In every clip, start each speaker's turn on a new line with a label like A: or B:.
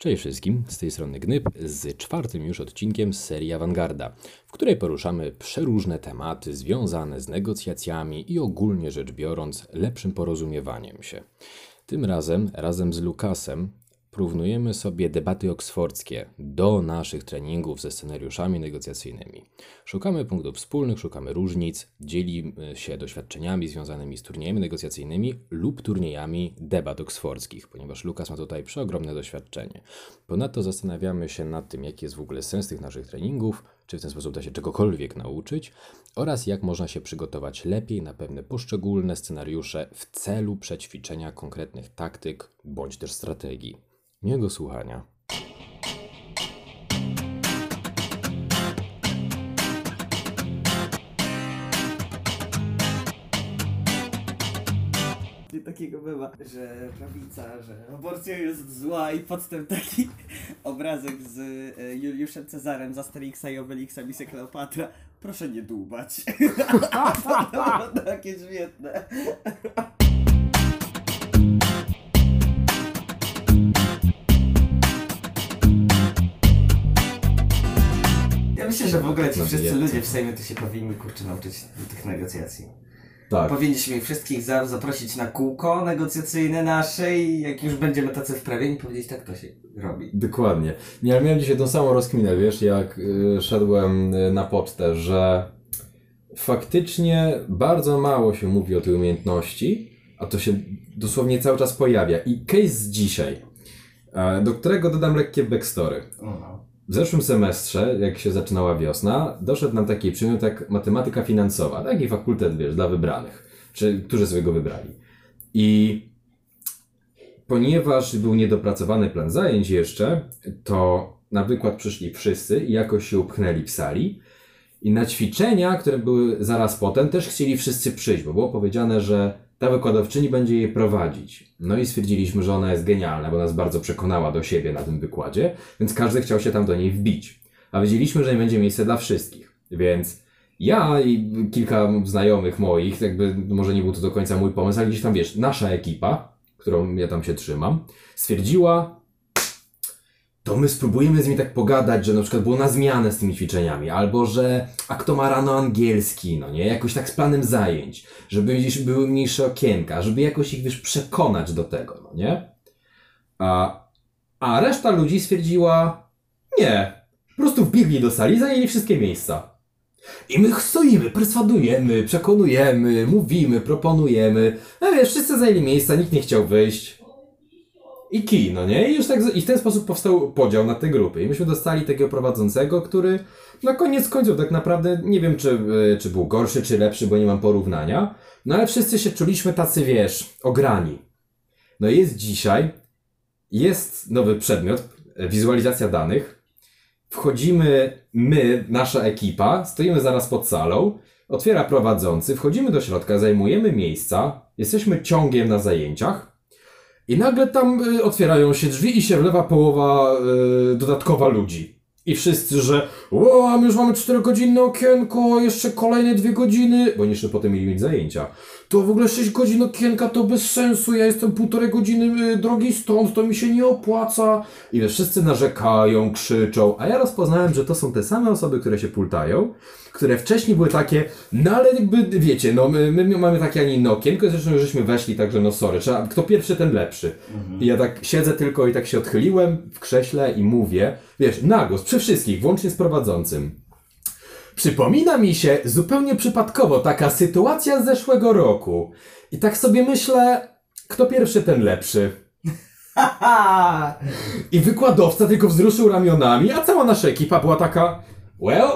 A: Cześć wszystkim, z tej strony Gnyb z czwartym już odcinkiem z serii Awangarda, w której poruszamy przeróżne tematy związane z negocjacjami i ogólnie rzecz biorąc lepszym porozumiewaniem się. Tym razem, razem z Lukasem, porównujemy sobie debaty oksfordzkie do naszych treningów ze scenariuszami negocjacyjnymi. Szukamy punktów wspólnych, szukamy różnic, dzielimy się doświadczeniami związanymi z turniejami negocjacyjnymi lub turniejami debat oksfordzkich, ponieważ Lukas ma tutaj przeogromne doświadczenie. Ponadto zastanawiamy się nad tym, jaki jest w ogóle sens tych naszych treningów, czy w ten sposób da się czegokolwiek nauczyć oraz jak można się przygotować lepiej na pewne poszczególne scenariusze w celu przećwiczenia konkretnych taktyk bądź też strategii. Miłego słuchania.
B: takiego bywa, że prawica, że aborcja jest zła i potem taki obrazek z e, Juliuszem Cezarem z Asterixa i Obelixa Misy Kleopatra. Proszę nie dłubać. to było takie świetne. Że w ogóle ci wszyscy ludzie w Sejmie to się powinni kurczę nauczyć tych negocjacji.
C: Tak.
B: Powinniśmy wszystkich za, zaprosić na kółko negocjacyjne nasze i jak już będziemy tacy wprawieni, powiedzieć tak to się robi.
C: Dokładnie. Nie, ale miałem dzisiaj tą samą rozkminę, wiesz, jak y, szedłem y, na pocztę, że faktycznie bardzo mało się mówi o tej umiejętności, a to się dosłownie cały czas pojawia. I case z dzisiaj, e, do którego dodam lekkie backstory.
B: No.
C: W zeszłym semestrze, jak się zaczynała wiosna, doszedł nam taki przedmiot jak matematyka finansowa, taki fakultet, wiesz, dla wybranych, czy którzy sobie go wybrali. I ponieważ był niedopracowany plan zajęć jeszcze, to na wykład przyszli wszyscy i jakoś się upchnęli w sali. I na ćwiczenia, które były zaraz potem, też chcieli wszyscy przyjść, bo było powiedziane, że ta wykładowczyni będzie je prowadzić. No i stwierdziliśmy, że ona jest genialna, bo nas bardzo przekonała do siebie na tym wykładzie, więc każdy chciał się tam do niej wbić. A wiedzieliśmy, że nie będzie miejsca dla wszystkich. Więc ja i kilka znajomych moich, jakby może nie był to do końca mój pomysł, ale gdzieś tam wiesz, nasza ekipa, którą ja tam się trzymam, stwierdziła, to my spróbujemy z nimi tak pogadać, że na przykład było na zmianę z tymi ćwiczeniami, albo że a kto ma rano angielski, no nie, jakoś tak z planem zajęć, żeby gdzieś były mniejsze okienka, żeby jakoś ich, wiesz, przekonać do tego, no nie? A, a reszta ludzi stwierdziła, nie, po prostu wbiegli do sali zajęli wszystkie miejsca. I my stoimy, perswadujemy, przekonujemy, mówimy, proponujemy. No wiesz, wszyscy zajęli miejsca, nikt nie chciał wyjść. I kij, no nie? I już tak, i w ten sposób powstał podział na te grupy. I myśmy dostali takiego prowadzącego, który na koniec końców tak naprawdę nie wiem, czy, y, czy był gorszy, czy lepszy, bo nie mam porównania. No ale wszyscy się czuliśmy tacy, wiesz, ograni. No jest dzisiaj, jest nowy przedmiot, e, wizualizacja danych. Wchodzimy my, nasza ekipa, stoimy zaraz pod salą, otwiera prowadzący, wchodzimy do środka, zajmujemy miejsca, jesteśmy ciągiem na zajęciach. I nagle tam y, otwierają się drzwi i się wlewa połowa y, dodatkowa ludzi. I wszyscy, że o, my już mamy 4-godzinne okienko, jeszcze kolejne 2 godziny, bo jeszcze potem mieli mieć zajęcia. To w ogóle 6 godzin okienka to bez sensu, ja jestem półtorej godziny y, drogi stąd, to mi się nie opłaca. I wiesz, wszyscy narzekają, krzyczą, a ja rozpoznałem, że to są te same osoby, które się pultają, które wcześniej były takie, no ale jakby, wiecie, no my, my mamy takie, a nie inne okienko, zresztą już żeśmy weszli, także no sorry, trzeba, kto pierwszy, ten lepszy. I ja tak siedzę tylko i tak się odchyliłem w krześle i mówię, wiesz, na głos, przy wszystkich, włącznie z prowadzącym. Przypomina mi się zupełnie przypadkowo taka sytuacja z zeszłego roku. I tak sobie myślę, kto pierwszy, ten lepszy. I wykładowca tylko wzruszył ramionami, a cała nasza ekipa była taka, well,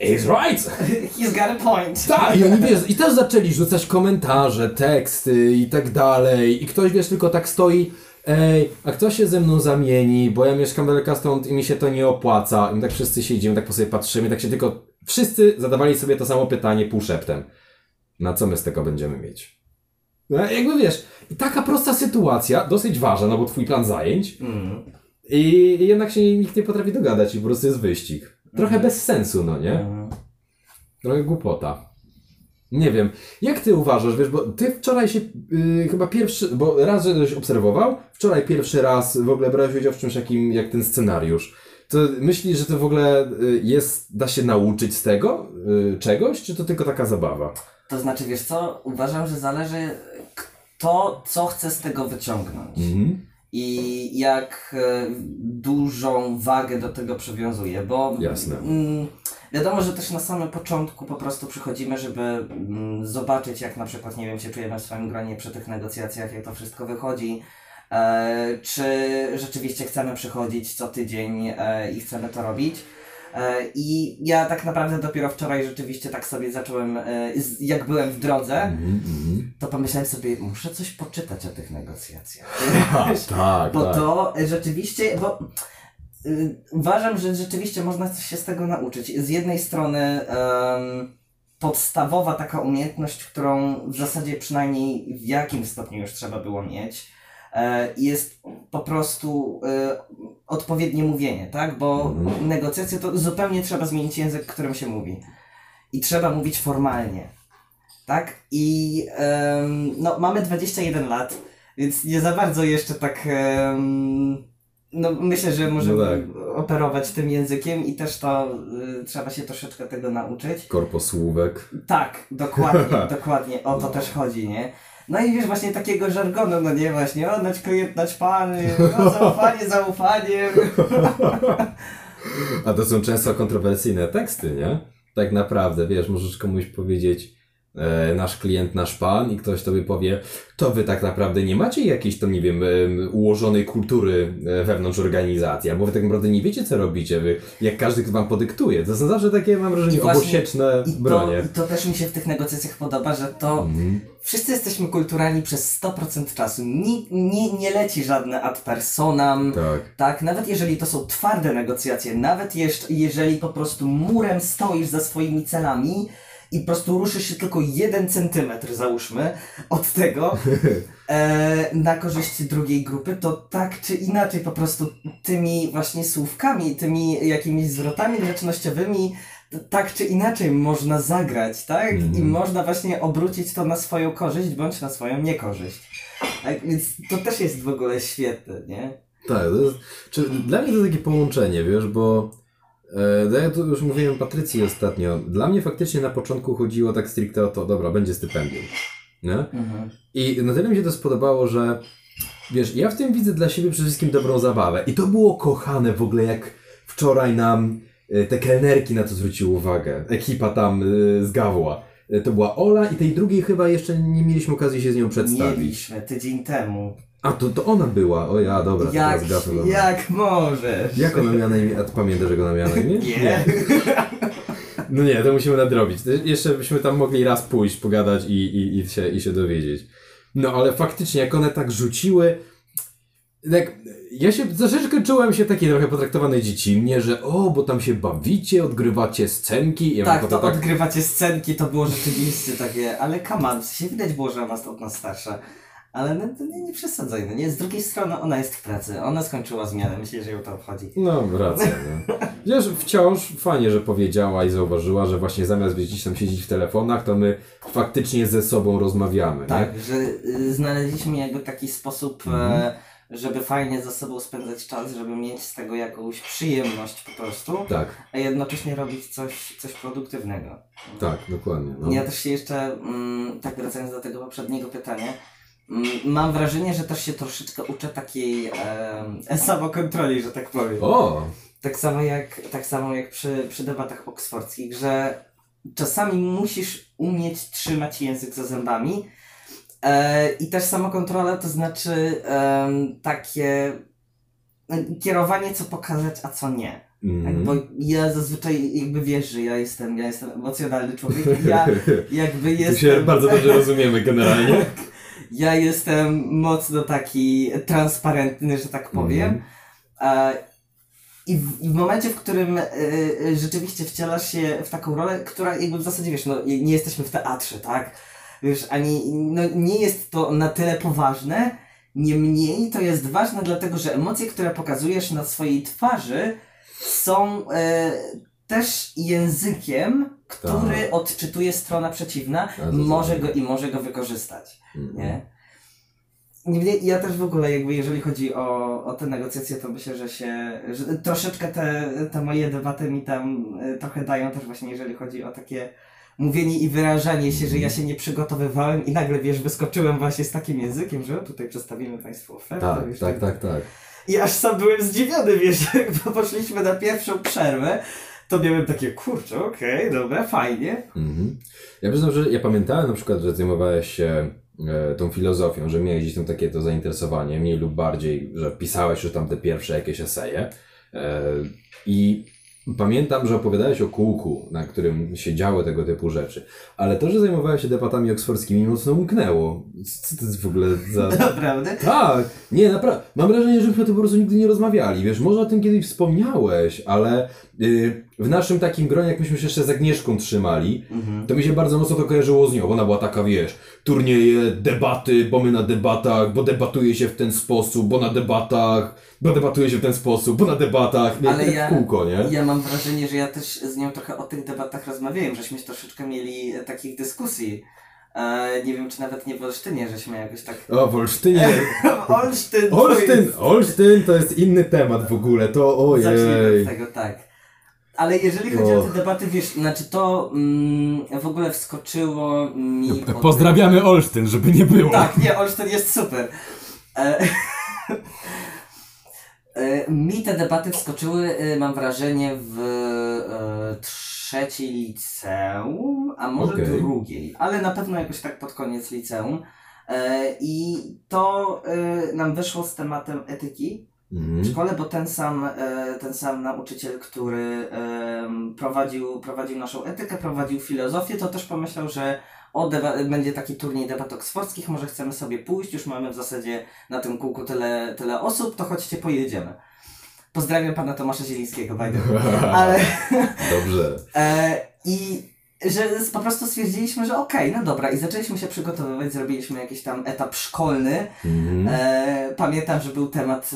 C: he's right.
B: He's got a point.
C: Tak, i oni wiesz, i też zaczęli rzucać komentarze, teksty i tak dalej. I ktoś wiesz, tylko tak stoi. Ej, a kto się ze mną zamieni, bo ja mieszkam daleko stąd i mi się to nie opłaca. I my tak wszyscy siedzimy, tak po sobie patrzymy, tak się tylko. Wszyscy zadawali sobie to samo pytanie półszeptem. Na co my z tego będziemy mieć? No, jakby wiesz, taka prosta sytuacja, dosyć ważna, no bo twój plan zajęć.
B: Mm.
C: I jednak się nikt nie potrafi dogadać i po prostu jest wyścig. Trochę bez sensu, no nie?
B: Mm.
C: Trochę głupota. Nie wiem. Jak ty uważasz, wiesz, bo ty wczoraj się yy, chyba pierwszy, bo raz, żeś obserwował, wczoraj pierwszy raz w ogóle brałeś udział w czymś takim jak ten scenariusz. To myślisz, że to w ogóle y, jest, da się nauczyć z tego y, czegoś, czy to tylko taka zabawa?
D: To znaczy, wiesz co, uważam, że zależy kto co chce z tego wyciągnąć.
C: Mhm.
D: I jak e, dużą wagę do tego przywiązuje, bo
C: Jasne.
D: Mm, wiadomo, że też na samym początku po prostu przychodzimy, żeby mm, zobaczyć, jak na przykład, nie wiem, się czujemy w swoim gronie przy tych negocjacjach, jak to wszystko wychodzi. E, czy rzeczywiście chcemy przychodzić co tydzień e, i chcemy to robić. E, I ja tak naprawdę dopiero wczoraj rzeczywiście tak sobie zacząłem, jak byłem w drodze,
C: Mhm, mhm.
D: to pomyślałem sobie, muszę coś poczytać o tych negocjacjach.
C: Ha, tak,
D: Bo
C: tak.
D: to rzeczywiście, bo y, uważam, że rzeczywiście można coś się z tego nauczyć. Z jednej strony podstawowa taka umiejętność, którą w zasadzie przynajmniej w jakim stopniu już trzeba było mieć, jest po prostu e, odpowiednie mówienie, tak? Bo
C: Mhm.
D: negocjacje to zupełnie trzeba zmienić język, którym się mówi. I trzeba mówić formalnie. Tak? I no, mamy 21 lat, więc nie za bardzo jeszcze tak. no, myślę, że możemy
C: No
D: operować tym językiem i też to y, trzeba się troszeczkę tego nauczyć.
C: Korposłówek.
D: Tak, dokładnie, dokładnie. O to też chodzi, nie? No i wiesz, właśnie takiego żargonu, no nie właśnie, o, nać klient, nać pan, zaufanie, zaufanie.
C: A to są często kontrowersyjne teksty, nie? Tak naprawdę, wiesz, możesz komuś powiedzieć nasz klient, nasz pan i ktoś tobie powie, to wy tak naprawdę nie macie jakiejś tam, nie wiem, em, ułożonej kultury e, wewnątrz organizacji, albo wy tak naprawdę nie wiecie, co robicie, wy, jak każdy wam podyktuje. To są zawsze takie, mam wrażenie,
D: I właśnie-
C: obosieczne
D: I to,
C: bronie.
D: I to też mi się w tych negocjacjach podoba, że to
C: Mhm.
D: wszyscy jesteśmy kulturalni przez 100% czasu. Nie, nie, nie leci żadne ad personam.
C: Tak.
D: Tak, nawet jeżeli to są twarde negocjacje, nawet jeszcze, jeżeli po prostu murem stoisz za swoimi celami i po prostu ruszysz się tylko jeden centymetr, załóżmy, od tego e, na korzyść drugiej grupy, to tak czy inaczej po prostu tymi właśnie słówkami, tymi jakimiś zwrotami grzecznościowymi t- tak czy inaczej można zagrać, tak?
C: Mhm.
D: I można właśnie obrócić to na swoją korzyść bądź na swoją niekorzyść. Tak, więc to też jest w ogóle świetne, nie?
C: Tak, to jest, czy, dla mnie to takie połączenie, wiesz, bo e, tak jak tu już mówiłem Patrycji ostatnio, dla mnie faktycznie na początku chodziło tak stricte o to, dobra, będzie stypendium, nie?
D: Mhm.
C: I na tyle mi się to spodobało, że wiesz, ja w tym widzę dla siebie przede wszystkim dobrą zabawę i to było kochane w ogóle, jak wczoraj nam e, te kelnerki na to zwróciły uwagę, ekipa tam e, z Gawła. To była Ola i tej drugiej chyba jeszcze nie mieliśmy okazji się z nią przedstawić.
D: Mieliśmy tydzień temu.
C: A, to, to ona była, o ja, dobra,
D: Jak,
C: teraz Gawła.
D: jak możesz?
C: Jak ona miała na imię? A ty pamiętasz, jak ona miała na imię?
D: Nie.
C: No nie, to musimy nadrobić. Jeszcze byśmy tam mogli raz pójść, pogadać i, i, i, się, i się dowiedzieć. No ale faktycznie, jak one tak rzuciły, tak, ja się troszeczkę czułem się taki trochę potraktowany dziecinnie, że o, bo tam się bawicie, odgrywacie scenki. Ja
D: Tak, to
C: potem
D: odgrywacie scenki, to było rzeczywiście takie, ale on, w sensie widać było, że ona jest od nas starsza. Ale no, to nie, nie przesadzaj, no nie? Z drugiej strony ona jest w pracy, ona skończyła zmianę, myślę, że ją to obchodzi.
C: No, racja. No. Wiesz, wciąż fajnie, że powiedziała i zauważyła, że właśnie zamiast gdzieś tam siedzieć w telefonach, to my faktycznie ze sobą rozmawiamy.
D: Tak,
C: Nie?
D: że y, znaleźliśmy jakby taki sposób,
C: Mhm.
D: e, żeby fajnie ze sobą spędzać czas, żeby mieć z tego jakąś przyjemność po prostu,
C: Tak,
D: a jednocześnie robić coś, coś produktywnego.
C: tak, dokładnie. No.
D: Ja też się jeszcze, mm, tak wracając do tego poprzedniego pytania, mam wrażenie, że też się troszeczkę uczę takiej e, samokontroli, że tak powiem.
C: O!
D: Tak samo jak, tak samo jak przy, przy debatach oksfordzkich, że czasami musisz umieć trzymać język za zębami e, i też samokontrola to znaczy em, takie e, kierowanie, co pokazać, a co nie. Tak,
C: Mhm.
D: bo ja zazwyczaj jakby wiesz, że ja jestem, ja jestem emocjonalny człowiek i ja jakby jestem...
C: się bardzo dobrze rozumiemy generalnie.
D: Ja jestem mocno taki transparentny, że tak powiem. E, I w, I w momencie, w którym e, rzeczywiście wcielasz się w taką rolę, która jakby w zasadzie, wiesz, no nie jesteśmy w teatrze, tak? Wiesz, ani, no nie jest to na tyle poważne, niemniej to jest ważne dlatego, że emocje, które pokazujesz na swojej twarzy są e, też językiem, który odczytuje strona przeciwna,
C: Tak.
D: Może
C: tak.
D: go i może go wykorzystać.
C: Mhm.
D: Nie? Ja też w ogóle jakby jeżeli chodzi o, o te negocjacje, to myślę, że się, że troszeczkę te, te moje debaty mi tam y, trochę dają też właśnie jeżeli chodzi o takie mówienie i wyrażanie się, że ja się nie przygotowywałem i nagle wiesz, wyskoczyłem właśnie z takim językiem, że tutaj przedstawimy Państwu ofertę.
C: Tak,
D: wiesz,
C: tak, tak, tak.
D: I aż sam byłem zdziwiony, wiesz, jak poszliśmy na pierwszą przerwę, to miałem takie, kurczę, okej, dobra, fajnie.
C: Mhm. Ja przyznam, że ja pamiętałem na przykład, że zajmowałeś się e, tą filozofią, że miałeś gdzieś tam takie to zainteresowanie, mniej lub bardziej, że pisałeś już tam te pierwsze jakieś eseje. E, I pamiętam, że opowiadałeś o kółku, na którym się działy tego typu rzeczy. Ale to, że zajmowałeś się debatami oksfordzkimi, mocno umknęło. Co to jest w ogóle za...
D: Naprawdę?
C: Tak, nie, naprawdę. Mam wrażenie, że myśmy o tym po prostu nigdy nie rozmawiali. Wiesz, może o tym kiedyś wspomniałeś, ale w naszym takim gronie, jak myśmy się jeszcze z Agnieszką trzymali, to mi się bardzo mocno to kojarzyło z nią, bo ona była taka, wiesz, turnieje, debaty, bo my na debatach, bo debatuje się w ten sposób, bo na debatach, bo debatuje się w ten sposób, bo na debatach, nie,
D: Ale ja-
C: kółko, nie?
D: Ja mam wrażenie, że ja też z nią trochę o tych debatach rozmawiałem, żeśmy troszeczkę mieli e, takich dyskusji. E, nie wiem, czy nawet nie w Olsztynie, żeśmy jakoś tak...
C: O, w Olsztynie.
D: Olsztyn! to
C: Olsztyn,
D: jest-
C: Olsztyn to jest inny temat w ogóle, to
D: Zacznijmy
C: ojej.
D: od tego, tak. Ale jeżeli chodzi o te debaty, wiesz, znaczy to mm, w ogóle wskoczyło mi... po tym-
E: Pozdrawiamy Olsztyn, żeby nie było.
D: Tak, nie, Olsztyn jest super. E, e, mi te debaty wskoczyły, e, mam wrażenie, w e, trzeciej liceum, a może
C: Okej.
D: drugiej, ale na pewno jakoś tak pod koniec liceum. E, I to nam wyszło z tematem etyki w
C: Mhm.
D: szkole, bo ten sam, e, ten sam nauczyciel, który prowadził, prowadził naszą etykę, prowadził filozofię, to też pomyślał, że o, będzie taki turniej debat oksfordzkich, może chcemy sobie pójść, już mamy w zasadzie na tym kółku tyle, tyle osób, to chodźcie, pojedziemy. Pozdrawiam pana Tomasza Zielińskiego, by the way. Ale
C: Dobrze.
D: e, i że po prostu stwierdziliśmy, że okej, no dobra, i zaczęliśmy się przygotowywać, zrobiliśmy jakiś tam etap szkolny,
C: Mhm.
D: E, pamiętam, że był temat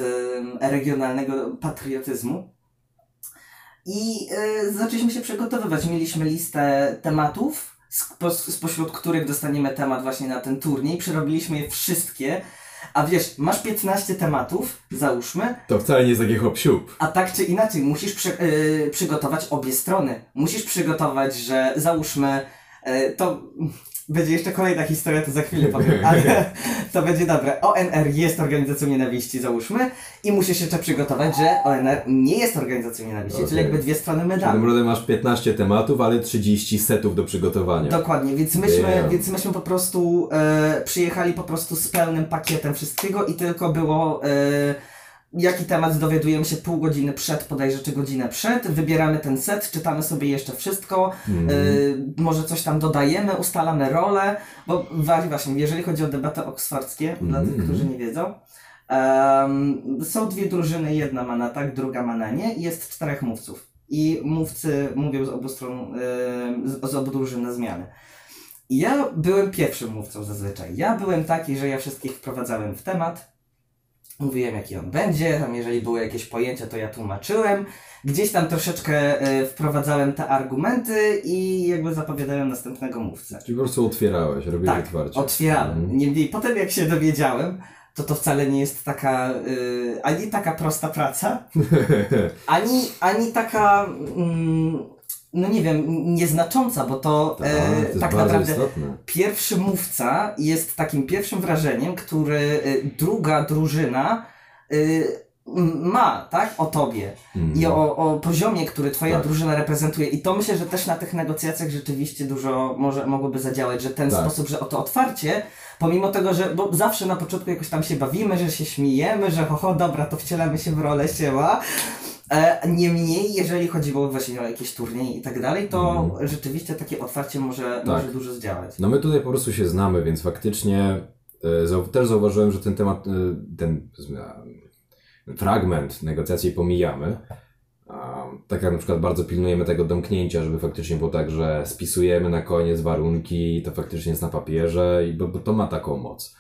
D: e, regionalnego patriotyzmu. I e, zaczęliśmy się przygotowywać. Mieliśmy listę tematów, spo, spośród których dostaniemy temat właśnie na ten turniej. Przerobiliśmy je wszystkie. A wiesz, masz 15 tematów, załóżmy,
C: To wcale nie jest taki hop siup.
D: a tak czy inaczej, musisz przy, y, przygotować obie strony. Musisz przygotować, że załóżmy, y, to będzie jeszcze kolejna historia, to za chwilę powiem, ale to będzie dobre. ONR jest organizacją nienawiści, załóżmy, i musisz jeszcze przygotować, że ONR nie jest organizacją nienawiści, czyli
C: Okej.
D: jakby dwie strony medalu.
C: naprawdę masz 15 tematów, ale 30 setów do przygotowania.
D: Dokładnie, więc myśmy,
C: Damn.
D: więc myśmy po prostu e, przyjechali po prostu z pełnym pakietem wszystkiego i tylko było e, jaki temat dowiadujemy się pół godziny przed, bodajże czy godzinę przed, wybieramy ten set, czytamy sobie jeszcze wszystko,
C: Mhm.
D: e, może coś tam dodajemy, ustalamy rolę, bo właśnie, jeżeli chodzi o debaty oksfordzkie, dla tych,
C: Mhm.
D: którzy nie wiedzą, em, są dwie drużyny, jedna ma na tak, druga ma na nie i jest czterech mówców. I mówcy mówią z obu stron, em, z, z obu drużyn na zmiany. Ja byłem pierwszym mówcą zazwyczaj. Ja byłem taki, że ja wszystkich wprowadzałem w temat. Mówiłem, jaki on będzie, tam jeżeli były jakieś pojęcia, to ja tłumaczyłem. Gdzieś tam troszeczkę e, wprowadzałem te argumenty i jakby zapowiadałem następnego mówcę.
C: Czyli po prostu otwierałeś, robiłeś
D: Tak,
C: otwarcie.
D: otwierałem.
C: Mhm.
D: Niemniej potem jak się dowiedziałem, to to wcale nie jest taka, y, ani taka prosta praca, ani, ani taka, mm, no nie wiem, nieznacząca, bo to,
C: Tak,
D: e,
C: to
D: tak naprawdę
C: istotne.
D: pierwszy mówca jest takim pierwszym wrażeniem, który y, druga drużyna y, ma, tak, o tobie
C: Mhm.
D: i o, o poziomie, który twoja
C: Tak.
D: drużyna reprezentuje. I to myślę, że też na tych negocjacjach rzeczywiście dużo może, mogłoby zadziałać, że ten
C: Tak.
D: sposób, że o to otwarcie, pomimo tego, że bo zawsze na początku jakoś tam się bawimy, że się śmiejemy, że ho, ho dobra, to wcielamy się w rolę siema. E, niemniej, jeżeli chodziło właśnie o jakieś turnieje i tak dalej, to
C: Mhm.
D: rzeczywiście takie otwarcie może,
C: Tak.
D: może dużo zdziałać.
C: No my tutaj po prostu się znamy, więc faktycznie e, też zauważyłem, że ten temat, e, ten fragment negocjacji pomijamy. Tak jak na przykład bardzo pilnujemy tego domknięcia, żeby faktycznie było tak, że spisujemy na koniec warunki, to faktycznie jest na papierze, i bo, bo to ma taką moc.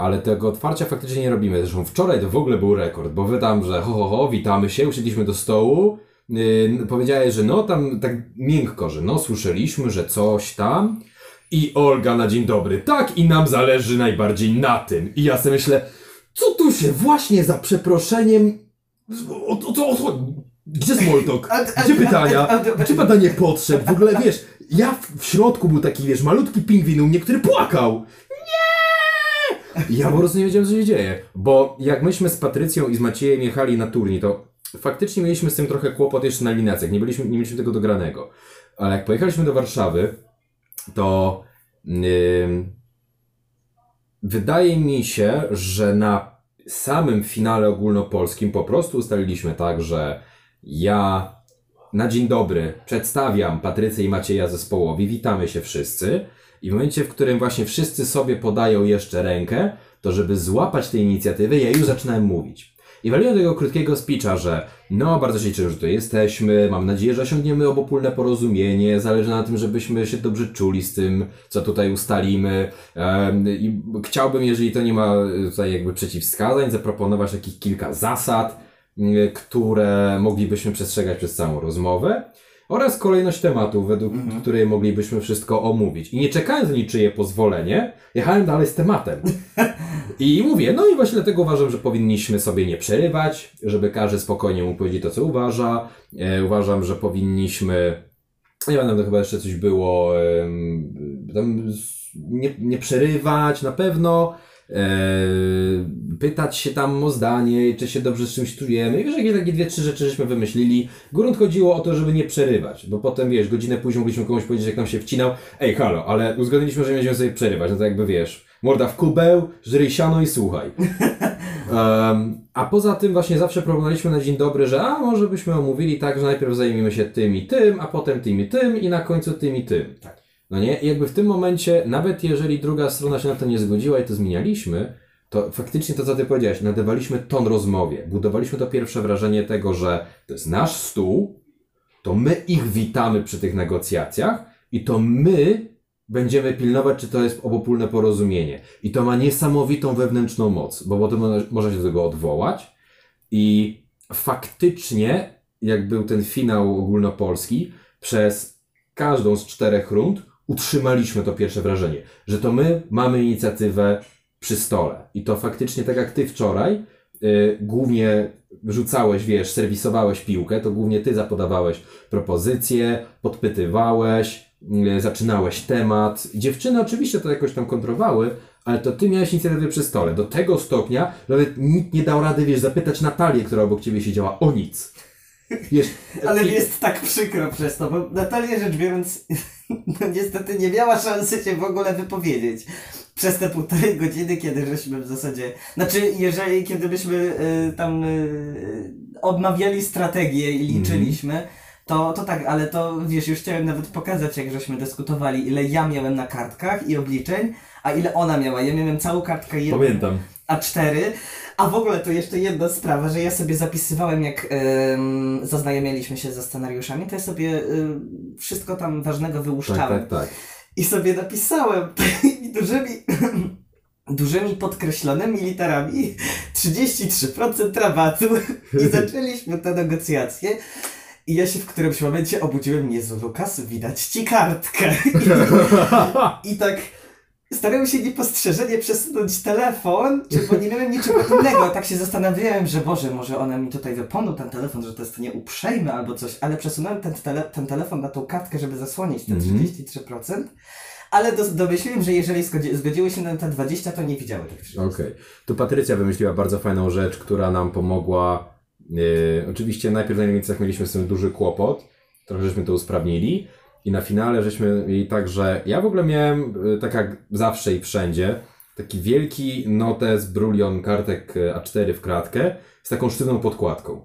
C: Ale tego otwarcia faktycznie nie robimy. Zresztą wczoraj to w ogóle był rekord, bo wy tam, że ho, ho, ho, witamy się, usiedliśmy do stołu, yy, powiedziałeś, że no tam tak miękko, że no słyszeliśmy, że coś tam i Olga na dzień dobry, tak i nam zależy najbardziej na tym. I ja sobie myślę, co tu się właśnie za przeproszeniem, o, o, o, o, gdzie smoltok? Gdzie pytania? Gdzie badanie potrzeb? W ogóle wiesz, ja w, w środku był taki, wiesz, malutki pingwin u mnie, który płakał. Ja po prostu nie wiedziałem, co się dzieje. Bo jak myśmy z Patrycją i z Maciejem jechali na turniej, to faktycznie mieliśmy z tym trochę kłopot jeszcze na eliminacjach. Nie, byliśmy, nie mieliśmy tego dogranego. Ale jak pojechaliśmy do Warszawy, to ym, wydaje mi się, że na samym finale ogólnopolskim po prostu ustaliliśmy tak, że ja na dzień dobry przedstawiam Patrycję i Macieja zespołowi, witamy się wszyscy i w momencie, w którym właśnie wszyscy sobie podają jeszcze rękę, to żeby złapać tę inicjatywę, ja już zaczynałem mówić. I waliłem tego krótkiego speecha, że no, bardzo się cieszę, że tu jesteśmy, mam nadzieję, że osiągniemy obopólne porozumienie, zależy na tym, żebyśmy się dobrze czuli z tym, co tutaj ustalimy. I chciałbym, jeżeli to nie ma e, tutaj jakby przeciwwskazań, zaproponować takich kilka zasad, które moglibyśmy przestrzegać przez całą rozmowę. Oraz kolejność tematów, według której moglibyśmy wszystko omówić. I nie czekając niczyje pozwolenie, jechałem dalej z tematem. I mówię, no i właśnie dlatego uważam, że powinniśmy sobie nie przerywać, żeby każdy spokojnie mógł powiedzieć to, co uważa. E, uważam, że powinniśmy. Nie wiem, tam chyba jeszcze coś było. em, tam nie, nie przerywać na pewno. E, pytać się tam o zdanie, czy się dobrze z czymś czujemy. I wiesz, jakieś takie dwie, trzy rzeczy żeśmy wymyślili. Grunt chodziło o to, żeby nie przerywać, bo potem wiesz, godzinę później mogliśmy komuś powiedzieć, jak nam się wcinał. Ej, halo, ale uzgodniliśmy, że nie będziemy sobie przerywać. No to jakby wiesz, morda w kubeł, żryj siano i słuchaj. Em, a poza tym właśnie zawsze proponowaliśmy na dzień dobry, że a może byśmy omówili tak, że najpierw zajmiemy się tym i tym, a potem tym i tym i na końcu tym i tym.
D: Tak.
C: No nie? I jakby w tym momencie, nawet jeżeli druga strona się na to nie zgodziła i to zmienialiśmy, to faktycznie to, co ty powiedziałeś, nadawaliśmy ton rozmowie. Budowaliśmy to pierwsze wrażenie tego, że to jest nasz stół, to my ich witamy przy tych negocjacjach i to my będziemy pilnować, czy to jest obopólne porozumienie. I to ma niesamowitą wewnętrzną moc, bo potem mo- można się do tego odwołać i faktycznie, jak był ten finał ogólnopolski, przez każdą z czterech rund utrzymaliśmy to pierwsze wrażenie, że to my mamy inicjatywę przy stole. I to faktycznie, tak jak ty wczoraj, y, głównie rzucałeś, wiesz, serwisowałeś piłkę, to głównie ty zapodawałeś propozycje, podpytywałeś, y, zaczynałeś temat. Dziewczyny oczywiście to jakoś tam kontrowały, ale to ty miałeś inicjatywę przy stole. Do tego stopnia, że nawet nikt nie dał rady, wiesz, zapytać Natalię, która obok ciebie siedziała, o nic. Wiesz,
D: Ale
C: i-
D: jest tak przykro przez to, bo Natalia rzecz biorąc, no niestety nie miała szansy się w ogóle wypowiedzieć. Przez te półtorej godziny, kiedy żeśmy w zasadzie, znaczy jeżeli, kiedy byśmy y, tam y, odmawiali strategię i liczyliśmy, to, to tak, ale to wiesz, już chciałem nawet pokazać, jak żeśmy dyskutowali, ile ja miałem na kartkach i obliczeń, a ile ona miała. Ja miałem całą kartkę jedną.
C: Pamiętam.
D: A4. A w ogóle to jeszcze jedna sprawa, że ja sobie zapisywałem, jak ym, zaznajomialiśmy się ze scenariuszami, to ja sobie ym, wszystko tam ważnego
C: Tak,
D: wyłuszczałem.
C: tak, tak.
D: I sobie napisałem takimi dużymi, dużymi podkreślonymi literami 33% rabatu i zaczęliśmy te negocjacje. I ja się w którymś momencie obudziłem, Jezu Lukas, widać ci kartkę. I, i tak starałem się niepostrzeżenie przesunąć telefon, czy bo nie miałem niczego innego. Tak się zastanawiałem, że Boże, może one mi tutaj wypomną ten telefon, że to jest nieuprzejme albo coś, ale przesunąłem ten, tele, ten telefon na tą kartkę, żeby zasłonić te
C: Mhm.
D: 33%. Ale do, domyśliłem, że jeżeli zgodzi, zgodziły się na te 20, to nie widziały tych 30.
C: Okej. Tu Patrycja wymyśliła bardzo fajną rzecz, która nam pomogła. Yy, oczywiście najpierw na Niemcach mieliśmy z tym duży kłopot, trochę żeśmy to usprawnili i na finale żeśmy mieli tak, że ja w ogóle miałem, yy, tak jak zawsze i wszędzie, taki wielki notes, brulion kartek yy, A4 w kratkę z taką sztywną podkładką.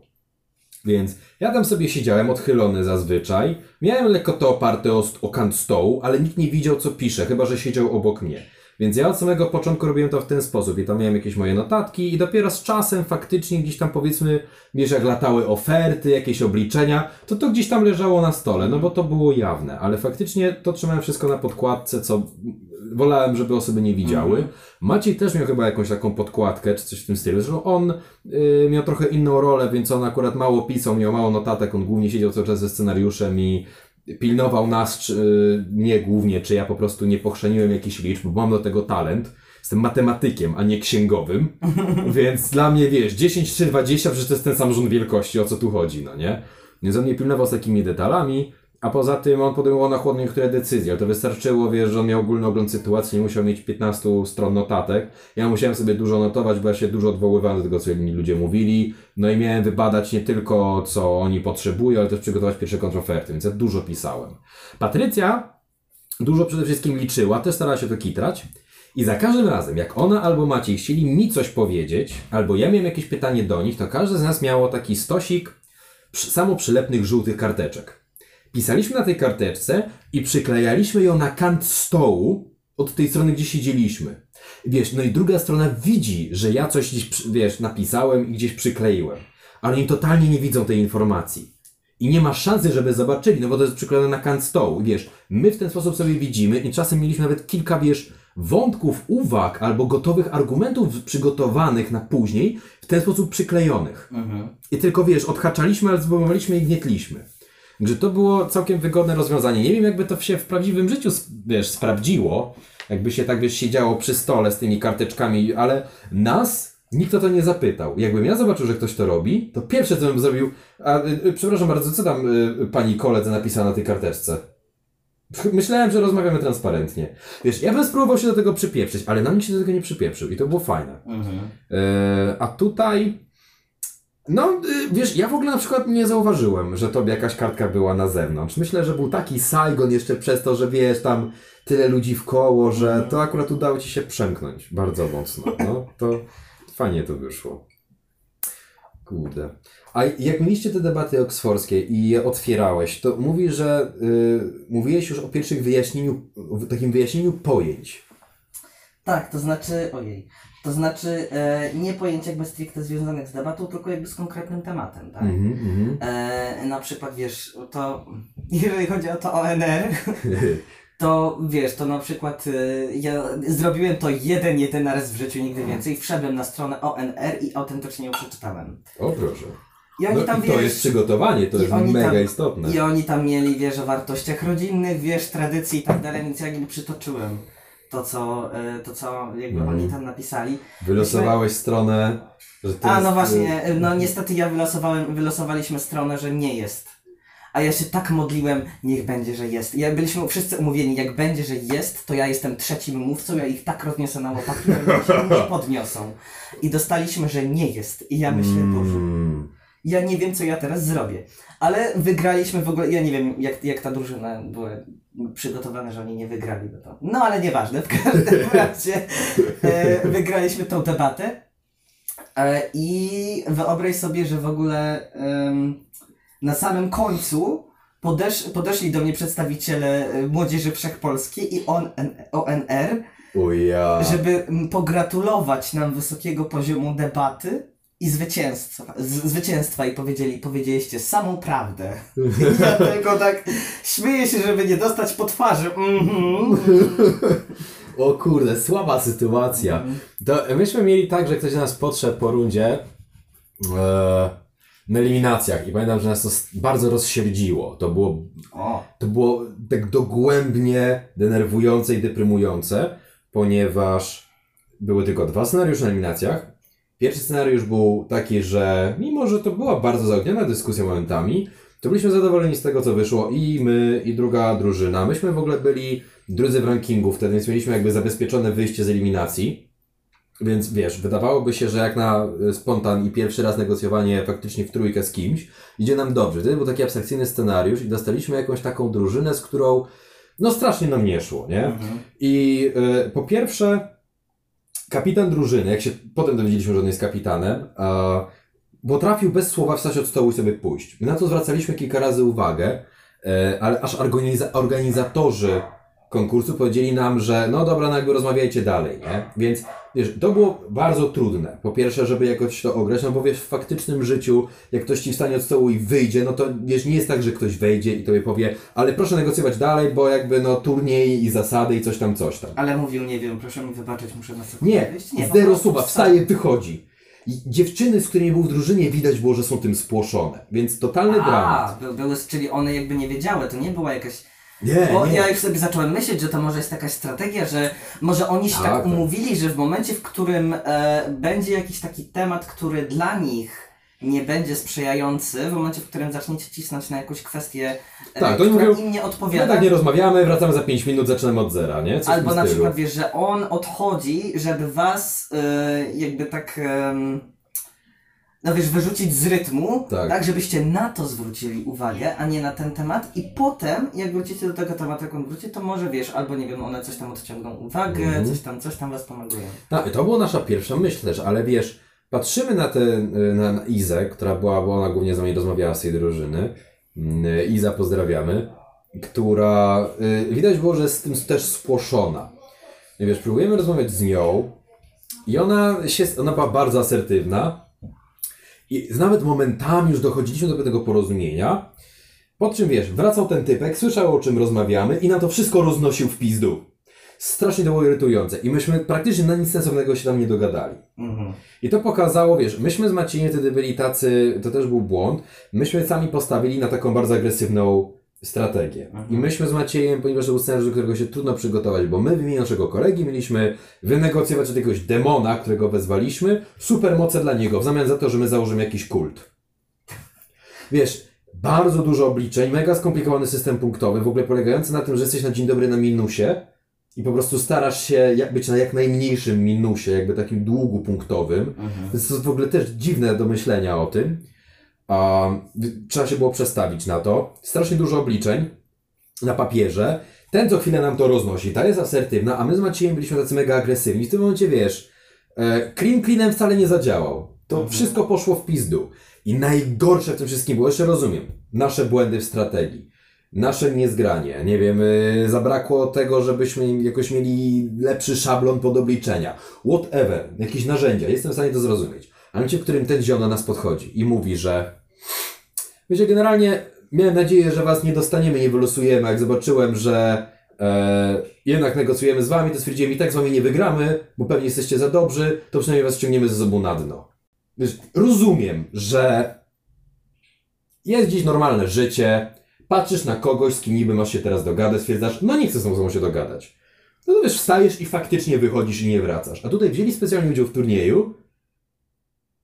C: Więc ja tam sobie siedziałem odchylony zazwyczaj. Miałem lekko to oparte o, o kant stołu, ale nikt nie widział, co piszę, chyba że siedział obok mnie. Więc ja od samego początku robiłem to w ten sposób i tam miałem jakieś moje notatki i dopiero z czasem faktycznie gdzieś tam powiedzmy, wiesz, jak latały oferty, jakieś obliczenia, to to gdzieś tam leżało na stole, no bo to było jawne, ale faktycznie to trzymałem wszystko na podkładce, co wolałem, żeby osoby nie widziały. Maciej też miał chyba jakąś taką podkładkę, czy coś w tym stylu. Zresztą on y, miał trochę inną rolę, więc on akurat mało pisał, miał mało notatek, on głównie siedział cały czas ze scenariuszem i pilnował nas, czy, y, mnie głównie, czy ja po prostu nie pochrzeniłem jakichś liczb, bo mam do tego talent. Jestem matematykiem, a nie księgowym, więc dla mnie, wiesz, 10 czy 20, przecież to jest ten sam rząd wielkości, o co tu chodzi, no nie? Więc on mnie pilnował z takimi detalami, a poza tym on podejmował na chłodno niektóre decyzje, to wystarczyło, wiesz, że on miał ogólny ogląd sytuacji, nie musiał mieć 15 stron notatek. Ja musiałem sobie dużo notować, bo ja się dużo odwoływałem do tego, co inni ludzie mówili. No i miałem wybadać nie tylko, co oni potrzebują, ale też przygotować pierwsze kontroferty, więc ja dużo pisałem. Patrycja dużo przede wszystkim liczyła, też starała się to kitrać. I za każdym razem, jak ona albo Maciej chcieli mi coś powiedzieć, albo ja miałem jakieś pytanie do nich, to każdy z nas miało taki stosik przy, samoprzylepnych żółtych karteczek. Pisaliśmy na tej karteczce i przyklejaliśmy ją na kant stołu od tej strony, gdzie siedzieliśmy. Wiesz, no i druga strona widzi, że ja coś gdzieś, wiesz, napisałem i gdzieś przykleiłem. Ale oni totalnie nie widzą tej informacji. I nie ma szansy, żeby zobaczyli, no bo to jest przyklejone na kant stołu. Wiesz, my w ten sposób sobie widzimy i czasem mieliśmy nawet kilka, wiesz, wątków, uwag albo gotowych argumentów przygotowanych na później, w ten sposób przyklejonych. I tylko, wiesz, odhaczaliśmy, ale zwoływaliśmy i gnietliśmy. Że to było całkiem wygodne rozwiązanie. Nie wiem, jakby to się w prawdziwym życiu, wiesz, sprawdziło. Jakby się tak, wiesz, siedziało przy stole z tymi karteczkami, ale nas nikt o to nie zapytał. Jakbym ja zobaczył, że ktoś to robi, to pierwsze, co bym zrobił, a, y, y, przepraszam bardzo, co tam y, pani koledze napisała na tej karteczce? Myślałem, że rozmawiamy transparentnie. Wiesz, ja bym spróbował się do tego przypieprzyć, ale na mnie się do tego nie przypieprzył i to było fajne. E, a tutaj, no y, wiesz, ja w ogóle na przykład nie zauważyłem, że tobie jakaś kartka była na zewnątrz. Myślę, że był taki Saigon jeszcze przez to, że wiesz, tam tyle ludzi w koło, że to akurat udało ci się przemknąć bardzo mocno. No, to fajnie to wyszło. Kurde. A jak mieliście te debaty oksforskie i je otwierałeś, to mówisz, że y, mówiłeś już o pierwszych wyjaśnieniu, o takim wyjaśnieniu pojęć.
D: Tak, to znaczy, ojej, to znaczy e, nie pojęć jakby stricte związanych z debatą, tylko jakby z konkretnym tematem, tak?
C: Mhm, mhm.
D: E, na przykład, wiesz, to jeżeli chodzi o to ONR, to wiesz, to na przykład e, ja zrobiłem to jeden, jeden raz w życiu, nigdy więcej. Wszedłem na stronę ONR i autentycznie ją przeczytałem.
C: O proszę.
D: I oni
C: No
D: tam,
C: i to
D: wiesz,
C: jest przygotowanie, to
D: i
C: jest
D: oni
C: mega
D: tam-
C: istotne.
D: I oni tam mieli, wiesz, o wartościach rodzinnych, wiesz, tradycji i tak dalej, więc ja jakby przytoczyłem to, co, e, to, co jakby
C: Mhm.
D: oni tam napisali.
C: Wylosowałeś stronę, że to
D: A,
C: jest...
D: no właśnie, no niestety ja wylosowałem, wylosowaliśmy stronę, że nie jest. A ja się tak modliłem, niech będzie, że jest. Ja byliśmy wszyscy umówieni, jak będzie, że jest, to ja jestem trzecim mówcą, ja ich tak rozniosę na łopatki, że się nie podniosą. I dostaliśmy, że nie jest. I ja myślę, Boże,
C: Mm.
D: Ja nie wiem, co ja teraz zrobię. Ale wygraliśmy w ogóle, ja nie wiem, jak, jak ta drużyna była przygotowana, że oni nie wygrali. No, to. no ale nieważne, w każdym razie e, wygraliśmy tą debatę. E, I wyobraź sobie, że w ogóle em, na samym końcu podesz, podeszli do mnie przedstawiciele e, Młodzieży Wszechpolskiej i on, ONR,
C: O ja.
D: żeby pogratulować nam wysokiego poziomu debaty i zwycięstwa, zwycięstwa i powiedzieli, powiedzieliście samą prawdę. I ja tylko tak śmieję się, żeby nie dostać po twarzy. Mhm.
C: O kurde, słaba sytuacja. To myśmy mieli tak, że ktoś do nas podszedł po rundzie e, na eliminacjach i pamiętam, że nas to bardzo rozsierdziło. To było To było tak dogłębnie denerwujące i deprymujące, ponieważ były tylko dwa scenariusze na eliminacjach. Pierwszy scenariusz był taki, że mimo, że to była bardzo zaogniona dyskusja momentami, to byliśmy zadowoleni z tego, co wyszło i my, i druga drużyna. Myśmy w ogóle byli drudzy w rankingu wtedy, więc mieliśmy jakby zabezpieczone wyjście z eliminacji. Więc wiesz, wydawałoby się, że jak na y, spontan i pierwszy raz negocjowanie faktycznie w trójkę z kimś, idzie nam dobrze. Wtedy był taki abstrakcyjny scenariusz i dostaliśmy jakąś taką drużynę, z którą no strasznie nam nie szło, nie? I y, po pierwsze, kapitan drużyny, jak się potem dowiedzieliśmy, że on jest kapitanem, e, potrafił bez słowa wstać od stołu i sobie pójść. My na to zwracaliśmy kilka razy uwagę, e, ale aż organiza- organizatorzy konkursu powiedzieli nam, że no dobra, no jakby rozmawiajcie dalej, nie? Więc wiesz, to było bardzo trudne. Po pierwsze, żeby jakoś to ograć, no bo wiesz, w faktycznym życiu, jak ktoś ci wstanie od stołu i wyjdzie, no to wiesz, nie jest tak, że ktoś wejdzie i tobie powie, ale proszę negocjować dalej, bo jakby no turniej i zasady i coś tam, coś tam.
D: Ale mówił, nie wiem, proszę mi wybaczyć, muszę na sekundę
C: Nie,
D: wyjść. po
C: zero wstaje, wychodzi. I dziewczyny, z którymi był w drużynie, widać było, że są tym spłoszone. Więc totalny
D: A,
C: dramat.
D: by, były, czyli one jakby nie wiedziały, to nie była jakaś...
C: Nie,
D: Bo
C: nie.
D: ja już sobie zacząłem myśleć, że to może jest jakaś strategia, że może oni się
C: Tak,
D: tak,
C: tak.
D: umówili, że w momencie, w którym e, będzie jakiś taki temat, który dla nich nie będzie sprzyjający, w momencie, w którym zaczniecie cisnąć na jakąś kwestię, e,
C: Tak, to oni mówią,
D: im nie
C: My
D: odpowiada,
C: tak nie rozmawiamy, wracamy za 5 minut, zaczynamy od zera, nie? Coś
D: albo na przykład wiesz, że on odchodzi, żeby was e, jakby tak... no wiesz, wyrzucić z rytmu,
C: Tak.
D: tak. żebyście na to zwrócili uwagę, a nie na ten temat i potem, jak wrócicie do tego tematu, jak on wróci, to może wiesz, albo nie wiem, one coś tam odciągną uwagę,
C: Mhm.
D: coś tam, coś tam was pomagają.
C: Tak, to była nasza pierwsza myśl też, ale wiesz, patrzymy na tę, na, na Izę, która była, bo ona głównie z nami rozmawiała z tej drużyny. Mm, Iza, pozdrawiamy, która y, widać było, że jest z tym też spłoszona. I wiesz, próbujemy rozmawiać z nią i ona się, ona była bardzo asertywna i nawet momentami już dochodziliśmy do pewnego porozumienia, po czym wiesz, wracał ten typek, słyszał o czym rozmawiamy i na to wszystko roznosił w pizdu. Strasznie to było irytujące i myśmy praktycznie na nic sensownego się tam nie dogadali.
D: Mhm.
C: I to pokazało, wiesz, myśmy z Maciejem wtedy byli tacy, to też był błąd, myśmy sami postawili na taką bardzo agresywną strategię. I myśmy z Maciejem, ponieważ to był scenariusz, do którego się trudno przygotować, bo my w imieniu naszego kolegi mieliśmy wynegocjować od jakiegoś demona, którego wezwaliśmy, supermoce dla niego, w zamian za to, że my założymy jakiś kult. Wiesz, bardzo dużo obliczeń, mega skomplikowany system punktowy, w ogóle polegający na tym, że jesteś na dzień dobry na minusie i po prostu starasz się być na jak najmniejszym minusie, jakby takim długu punktowym. Więc to jest w ogóle też dziwne do myślenia o tym. A, trzeba się było przestawić na to. Strasznie dużo obliczeń na papierze. Ten co chwilę nam to roznosi, ta jest asertywna, a my z Maciejem byliśmy tacy mega agresywni. W tym momencie wiesz, e, clean cleanem wcale nie zadziałał. To wszystko poszło w pizdu. I najgorsze w tym wszystkim było, jeszcze rozumiem, nasze błędy w strategii. Nasze niezgranie, nie wiem, y, zabrakło tego, żebyśmy jakoś mieli lepszy szablon pod obliczenia. Whatever, jakieś narzędzia, jestem w stanie to zrozumieć. Momencie, w którym ten ziom do nas podchodzi i mówi, że wiecie, generalnie miałem nadzieję, że was nie dostaniemy, nie wylosujemy. Jak zobaczyłem, że e, jednak negocjujemy z wami, to stwierdziłem, i tak z wami nie wygramy, bo pewnie jesteście za dobrzy, to przynajmniej was ściągniemy ze sobą na dno. Wiesz, rozumiem, że jest dziś normalne życie, patrzysz na kogoś, z kim niby masz się teraz dogadać, stwierdzasz, no nie chcę z tą osobą się dogadać. No to wiesz, wstajesz i faktycznie wychodzisz i nie wracasz. A tutaj wzięli specjalnie udział w turnieju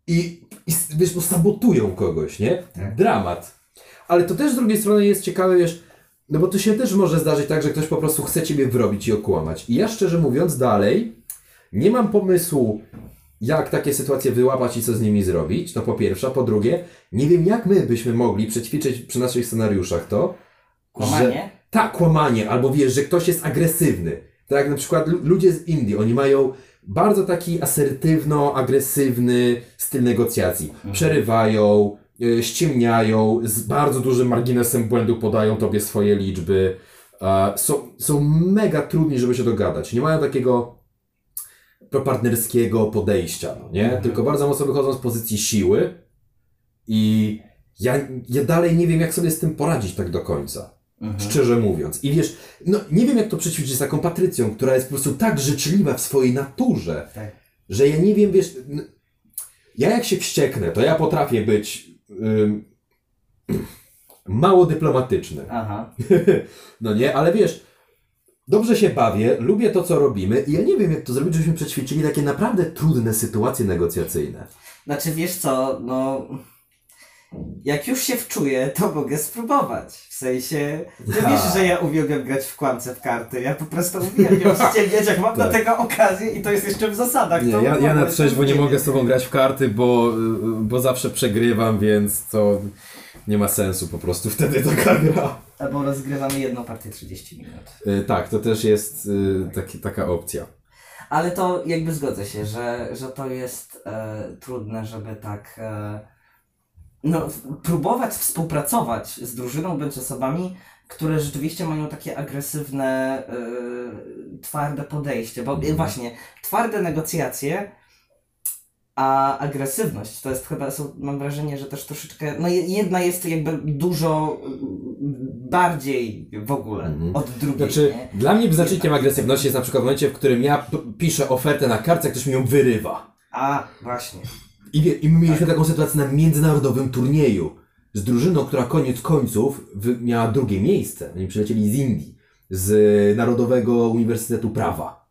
C: i, i wiesz, bo sabotują kogoś, nie? Dramat. Ale to też z drugiej strony jest ciekawe, wiesz, no bo to się też może zdarzyć tak, że ktoś po prostu chce ciebie wrobić i okłamać. I ja szczerze mówiąc dalej nie mam pomysłu, jak takie sytuacje wyłapać i co z nimi zrobić, to po pierwsze. Po drugie, nie wiem jak my byśmy mogli przećwiczyć przy naszych scenariuszach to, że...
D: Kłamanie?
C: Tak, kłamanie, albo wiesz, że ktoś jest agresywny. Tak jak na przykład lu- ludzie z Indii, oni mają bardzo taki asertywno-agresywny styl negocjacji. Przerywają, y, ściemniają, z bardzo dużym marginesem błędu podają tobie swoje liczby. E, są, są mega trudni, żeby się dogadać. Nie mają takiego propartnerskiego podejścia, no nie? Tylko bardzo mocno wychodzą z pozycji siły i ja, ja dalej nie wiem, jak sobie z tym poradzić tak do końca. Szczerze mówiąc. I wiesz, no nie wiem jak to przećwiczyć z taką Patrycją, która jest po prostu tak życzliwa w swojej naturze,
D: Tak.
C: że ja nie wiem, wiesz, ja jak się wścieknę, to ja potrafię być ym, mało dyplomatyczny.
D: Aha.
C: No nie, ale wiesz, dobrze się bawię, lubię to, co robimy i ja nie wiem, jak to zrobić, żebyśmy przećwiczyli takie naprawdę trudne sytuacje negocjacyjne.
D: Znaczy wiesz co, no... Jak już się wczuję, to mogę spróbować. W sensie, ty wiesz, że ja uwielbiam grać w kłamce w karty. Ja po prostu uwielbiam ściemniać, jak mam do
C: Tak.
D: tego okazję i to jest jeszcze w zasadach.
E: Nie,
D: to
E: ja, ja na trzeźwo nie mogę z tobą grać w karty, bo, bo zawsze przegrywam, więc to nie ma sensu po prostu wtedy taka gra.
D: Albo rozgrywamy jedną partię 30 minut.
C: Y, tak, to też jest y, taki, taka opcja.
D: Ale to jakby zgodzę się, że, że to jest e, trudne, żeby tak e, no, próbować współpracować z drużyną bądź osobami, które rzeczywiście mają takie agresywne, yy, twarde podejście. Bo
C: Mhm.
D: właśnie, twarde negocjacje, a agresywność to jest chyba, są, mam wrażenie, że też troszeczkę, no je- jedna jest jakby dużo yy, bardziej w ogóle
C: Mhm.
D: od drugiej.
C: Znaczy,
D: nie?
C: dla mnie wyznacznikiem agresywności jest na przykład w momencie, w którym ja piszę ofertę na kartce, ktoś mi ją wyrywa.
D: A, właśnie.
C: I, wie, I my mieliśmy taką sytuację na międzynarodowym turnieju z drużyną, która koniec końców miała drugie miejsce. Oni przylecieli z Indii, z Narodowego Uniwersytetu Prawa.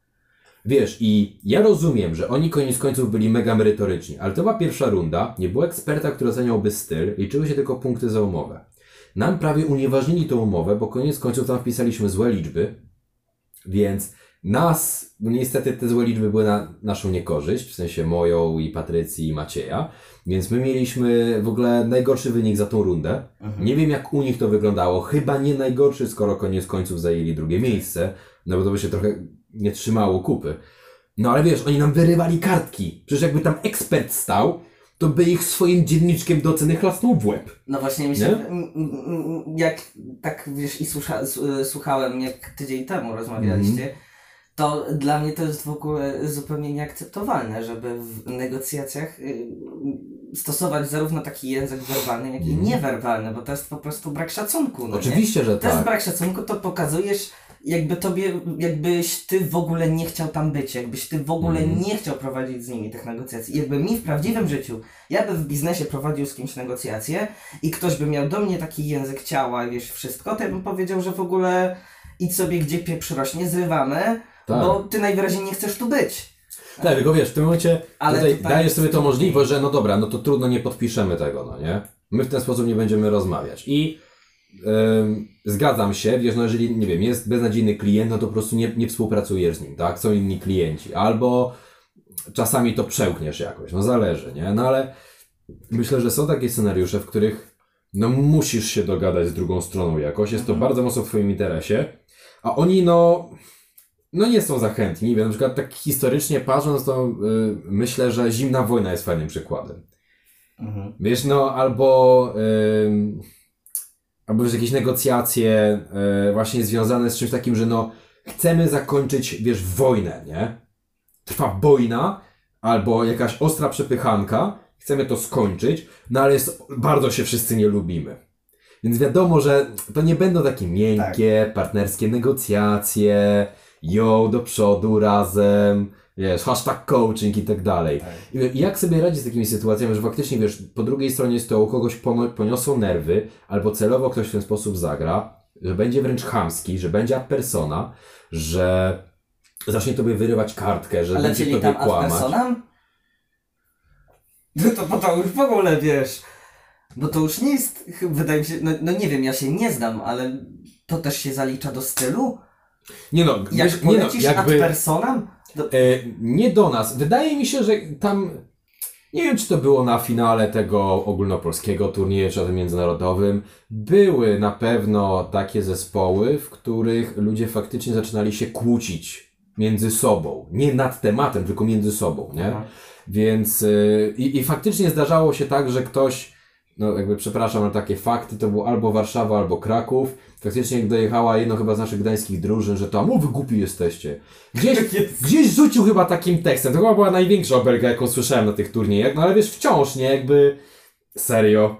C: Wiesz, i ja rozumiem, że oni koniec końców byli mega merytoryczni, ale to była pierwsza runda, nie było eksperta, który oceniałby styl, liczyły się tylko punkty za umowę. Nam prawie unieważnili tą umowę, bo koniec końców tam wpisaliśmy złe liczby, więc nas, no niestety te złe liczby były na naszą niekorzyść, w sensie moją i Patrycji i Macieja, więc my mieliśmy w ogóle najgorszy wynik za tą rundę. Nie wiem jak u nich to wyglądało, chyba nie najgorszy, skoro koniec końców zajęli drugie miejsce, no bo to by się trochę nie trzymało kupy. No ale wiesz, oni nam wyrywali kartki, przecież jakby tam ekspert stał, to by ich swoim dzienniczkiem do oceny chlasnął w łeb.
D: No właśnie, mi się, jak tak wiesz i słucha, s- słuchałem, jak tydzień temu rozmawialiście,
C: Mhm.
D: To dla mnie to jest w ogóle zupełnie nieakceptowalne, żeby w negocjacjach y, stosować zarówno taki język werbalny, jak i
C: Mhm.
D: niewerbalny, bo to jest po prostu brak szacunku. No nie?
C: Oczywiście, że
D: To jest
C: tak.
D: brak szacunku, to pokazujesz jakby tobie, jakbyś ty w ogóle nie chciał tam być, jakbyś ty w ogóle
C: Mhm.
D: nie chciał prowadzić z nimi tych negocjacji. Jakby mi w prawdziwym życiu, ja bym w biznesie prowadził z kimś negocjacje i ktoś by miał do mnie taki język ciała, wiesz, wszystko, to ja bym powiedział, że w ogóle idź sobie gdzie pieprz rośnie, zrywamy,
C: Tak.
D: bo ty najwyraźniej nie chcesz tu być.
C: Tak, tylko wiesz, w tym momencie
D: Ale
C: tutaj
D: tutaj
C: dajesz sobie to możliwość, że no dobra, no to trudno, nie podpiszemy tego, no nie? My w ten sposób nie będziemy rozmawiać. I ym, zgadzam się, wiesz, no jeżeli, nie wiem, jest beznadziejny klient, no to po prostu nie, nie współpracujesz z nim, tak? Są inni klienci. Albo czasami to przełkniesz jakoś, no zależy, nie? No ale myślę, że są takie scenariusze, w których no musisz się dogadać z drugą stroną jakoś, jest to
D: Mhm.
C: bardzo mocno w twoim interesie, a oni no no nie są zachętni. Na przykład tak historycznie patrząc, to y, myślę, że zimna wojna jest fajnym przykładem.
D: Mhm.
C: Wiesz, no albo ym, albo już jakieś negocjacje y, właśnie związane z czymś takim, że no chcemy zakończyć, wiesz, wojnę, nie? Trwa wojna, albo jakaś ostra przepychanka, chcemy to skończyć, no ale jest, bardzo się wszyscy nie lubimy. Więc wiadomo, że to nie będą takie miękkie, partnerskie negocjacje, yo, do przodu razem, wiesz, hashtag coaching i tak dalej. I jak sobie radzić z takimi sytuacjami, że faktycznie, wiesz, po drugiej stronie stołu kogoś poniosą nerwy, albo celowo ktoś w ten sposób zagra, że będzie wręcz chamski, że będzie ad persona, że zacznie tobie wyrywać kartkę, że
D: Ale
C: będzie
D: czyli
C: tobie
D: tam ad
C: kłamać.
D: personam? No to, bo to już w ogóle wiesz. Bo to już nie jest, wydaje mi się, no, no nie wiem, ja się nie znam, ale to też się zalicza do stylu?
C: Nie no,
D: Jak
C: wiesz, nie no, jakby...
D: ad personam? Do,
C: E, nie do nas. Wydaje mi się, że tam. Nie wiem, czy to było na finale tego ogólnopolskiego turnieju, czy międzynarodowym. Były na pewno takie zespoły, w których ludzie faktycznie zaczynali się kłócić między sobą. Nie nad tematem, tylko między sobą, nie?
D: Aha.
C: Więc y, i, i faktycznie zdarzało się tak, że ktoś, no jakby przepraszam, ale takie fakty, to było albo Warszawa, albo Kraków. Faktycznie jak dojechała jedno chyba z naszych gdańskich drużyn, że to, a wy głupi jesteście. Gdzieś, gdzieś rzucił chyba takim tekstem. To chyba była największa obelga, jaką słyszałem na tych turniejach, no ale wiesz, wciąż, nie, jakby serio.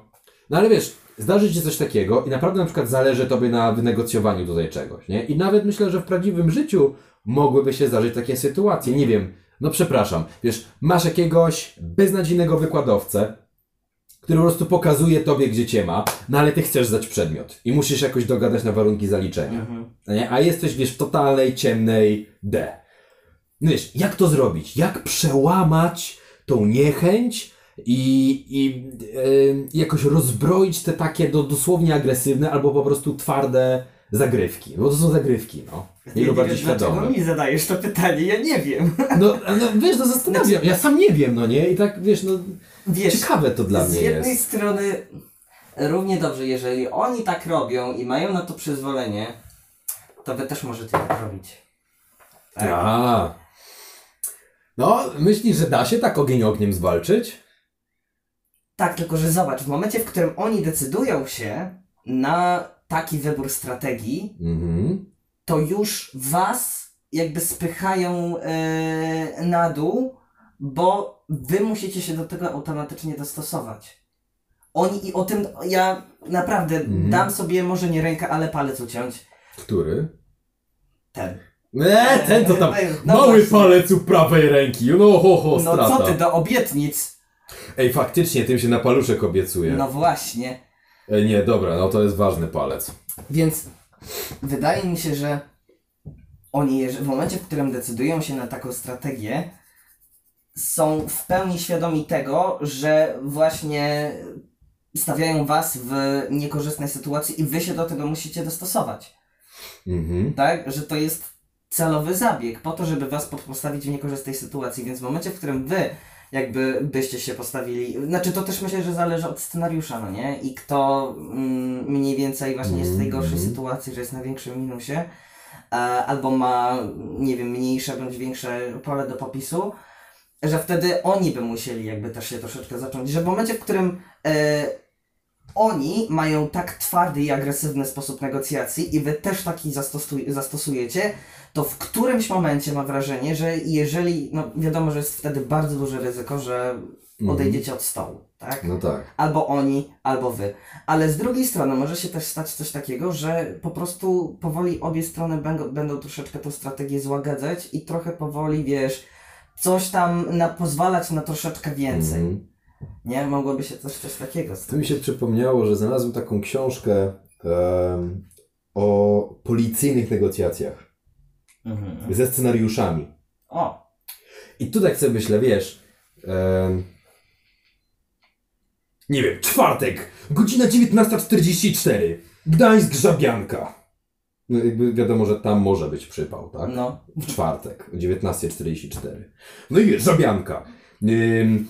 C: No ale wiesz, zdarzy się coś takiego i naprawdę na przykład zależy tobie na wynegocjowaniu tutaj czegoś, nie? I nawet myślę, że w prawdziwym życiu mogłyby się zdarzyć takie sytuacje. Nie wiem, no przepraszam, wiesz, masz jakiegoś beznadziejnego wykładowcę, który po prostu pokazuje tobie, gdzie cię ma, no ale ty chcesz zdać przedmiot i musisz jakoś dogadać na warunki zaliczenia.
D: Mhm.
C: No Nie? A jesteś, wiesz, w totalnej, ciemnej D. No wiesz, jak to zrobić? Jak przełamać tą niechęć i, i yy, jakoś rozbroić te takie do, dosłownie agresywne albo po prostu twarde zagrywki? Bo to są zagrywki, no. Nie
D: nie
C: bardziej
D: dlaczego mi zadajesz to pytanie, ja nie wiem.
C: No, no wiesz, no zastanawiam. Ja sam nie wiem, no nie? I tak, wiesz, no
D: Wiesz,
C: ciekawe to dla
D: z
C: mnie
D: jednej
C: jest.
D: strony równie dobrze, jeżeli oni tak robią i mają na to przyzwolenie, to wy też możecie tak robić. Tak.
C: A. No, myślisz, że da się tak ogień ogniem zwalczyć?
D: Tak, tylko że zobacz, w momencie, w którym oni decydują się na taki wybór strategii,
C: Mhm.
D: To już was jakby spychają e, na dół, bo wy musicie się do tego automatycznie dostosować. Oni i o tym ja naprawdę
C: Mhm.
D: dam sobie może nie rękę, ale palec uciąć.
C: Który?
D: Ten.
E: Eee, ten to tam.
D: No
E: Mały
D: właśnie.
E: palec u prawej ręki. No ho, ho,
D: No
E: strata.
D: co ty do obietnic?
E: Ej, faktycznie, tym się na paluszek obiecuje.
D: No właśnie.
E: Ej, nie, dobra, no to jest ważny palec.
D: Więc wydaje mi się, że oni w momencie, w którym decydują się na taką strategię, są w pełni świadomi tego, że właśnie stawiają was w niekorzystnej sytuacji i wy się do tego musicie dostosować.
C: Mhm.
D: Tak? Że to jest celowy zabieg po to, żeby was po- postawić w niekorzystnej sytuacji. Więc w momencie, w którym wy jakby byście się postawili, znaczy to też myślę, że zależy od scenariusza, no nie? I kto mm, mniej więcej właśnie jest w tej gorszej
C: Mhm.
D: sytuacji, że jest na większym minusie, e, albo ma, nie wiem, mniejsze bądź większe pole do popisu, że wtedy oni by musieli jakby też się troszeczkę zacząć, że w momencie, w którym e, oni mają tak twardy i agresywny sposób negocjacji i wy też taki zastosuj- zastosujecie, to w którymś momencie mam wrażenie, że jeżeli, no wiadomo, że jest wtedy bardzo duże ryzyko, że odejdziecie od stołu, tak?
C: No tak.
D: Albo oni, albo wy. Ale z drugiej strony może się też stać coś takiego, że po prostu powoli obie strony będą, będą troszeczkę tą strategię złagadzać i trochę powoli, wiesz, coś tam na, pozwalać na troszeczkę więcej.
C: Mhm.
D: Nie? Mogłoby się coś, coś takiego stać.
C: To mi się przypomniało, że znalazłem taką książkę em, o policyjnych negocjacjach
D: Mhm.
C: ze scenariuszami.
D: O,
C: I tu tak sobie myślę, wiesz, em, nie wiem, czwartek, godzina 19.44, Gdańsk, Żabianka. No jakby wiadomo, że tam może być przypał, tak?
D: no.
C: W czwartek o 19.44. No i wiesz, Żabianka. Ym,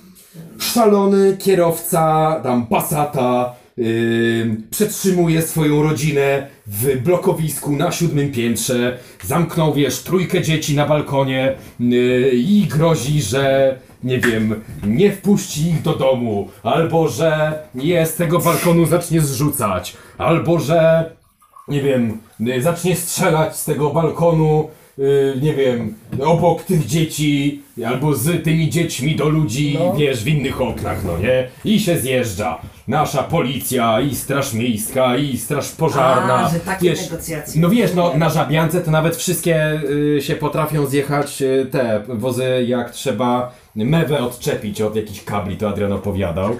C: szalony kierowca, tam Passata, ym, przetrzymuje swoją rodzinę w blokowisku na siódmym piętrze. Zamknął, wiesz, trójkę dzieci na balkonie yy, i grozi, że nie wiem, nie wpuści ich do domu, albo że je z tego balkonu zacznie zrzucać, albo że nie wiem, y, zacznie strzelać z tego balkonu, y, nie wiem, obok tych dzieci, albo z tymi dziećmi do ludzi,
D: No.
C: wiesz, w innych oknach, no nie? I się zjeżdża. Nasza policja, i straż miejska, i straż pożarna.
D: A, że takie
C: wiesz,
D: negocjacje.
C: no wiesz, no na Żabiance to nawet wszystkie y, się potrafią zjechać y, te wozy, jak trzeba mewę odczepić od jakichś kabli, to Adrian opowiadał.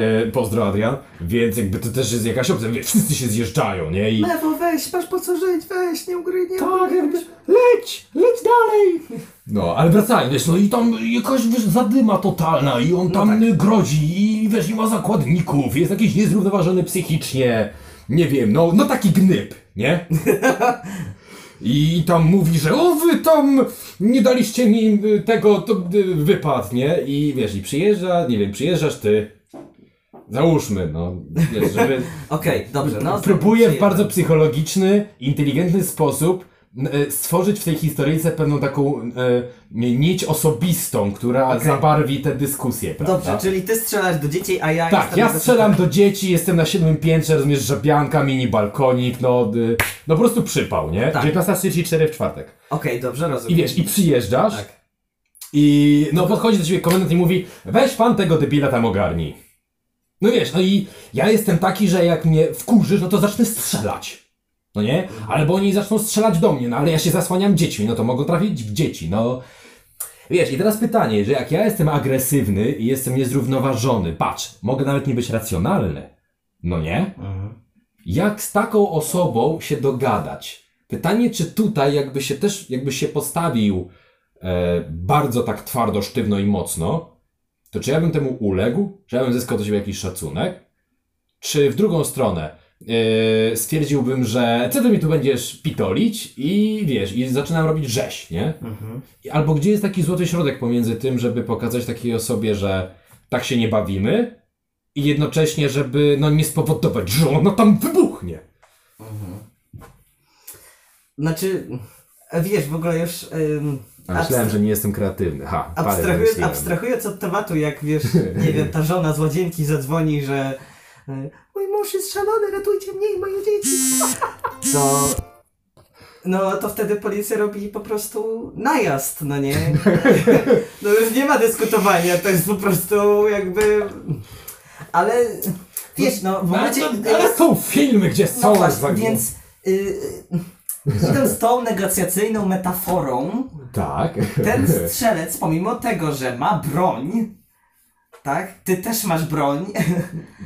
C: E, pozdro Adrian. Więc jakby to też jest jakaś opcja, wszyscy się zjeżdżają, nie? I
D: Lewo, weź, masz po co żyć, weź, nie ugryj, nie
C: tak, jakby, leć, leć dalej. No, ale wracając, wiesz, no i tam jakaś wiesz, zadyma totalna i on tam y, grozi i wiesz, i ma zakładników, jest jakiś niezrównoważony psychicznie, nie wiem, no, no taki gnyb, nie? I tam mówi, że o wy tam nie daliście mi y, tego, to y, wypad, nie? I wiesz, i przyjeżdża, nie wiem, przyjeżdżasz ty, załóżmy, no, wiesz, żeby...
D: Okej, dobrze, no.
C: Próbuję w bardzo psychologiczny, inteligentny sposób stworzyć w tej historyjce pewną taką e, nić osobistą, która
D: Okej.
C: zabarwi tę dyskusję, prawda?
D: Dobrze, czyli ty strzelasz do dzieci, a ja
C: Tak, ja strzelam do dzieci, jestem na siódmym piętrze, rozumiesz, żabianka, mini balkonik, no, y, no po prostu przypał, nie?
D: Tak.
C: 19.34 w czwartek.
D: Okej, dobrze, rozumiem.
C: I wiesz, i przyjeżdżasz
D: Tak.
C: i no podchodzi do ciebie komendant i mówi weź pan tego debila tam ogarnij. No wiesz, no i ja jestem taki, że jak mnie wkurzysz, no to zacznę strzelać. No nie? Albo oni zaczną strzelać do mnie, no ale ja się zasłaniam dziećmi, no to mogą trafić w dzieci, no. Wiesz, i teraz pytanie, że jak ja jestem agresywny i jestem niezrównoważony, patrz, mogę nawet nie być racjonalny, no nie?
D: Mhm.
C: Jak z taką osobą się dogadać? Pytanie, czy tutaj jakby się też, jakby się postawił e, bardzo tak twardo, sztywno i mocno, to czy ja bym temu uległ? Czy ja bym zyskał do siebie jakiś szacunek? Czy w drugą stronę e, stwierdziłbym, że co ty mi tu będziesz pitolić i wiesz, i zaczynam robić rzeź, nie?
D: Mhm.
C: Albo gdzie jest taki złoty środek pomiędzy tym, żeby pokazać takiej osobie, że tak się nie bawimy i jednocześnie, żeby no nie spowodować, że ona tam wybuchnie.
D: Znaczy, wiesz, w ogóle już... Ym,
C: A myślałem, że nie jestem kreatywny. Ha,
D: abstrahując, abstrahując od tematu, jak wiesz, nie wiem, ta żona z łazienki zadzwoni, że y, mój mąż jest szalony, ratujcie mnie i moje dzieci. To... No to wtedy policja robi po prostu najazd, no nie? No już nie ma dyskutowania, to jest po prostu jakby... Ale wiesz, no w momencie...
C: Ale, ale są filmy, gdzie są
D: No właśnie, więc y, y, idąc tą negocjacyjną metaforą,
C: Tak.
D: ten strzelec, pomimo tego, że ma broń, tak, ty też masz broń,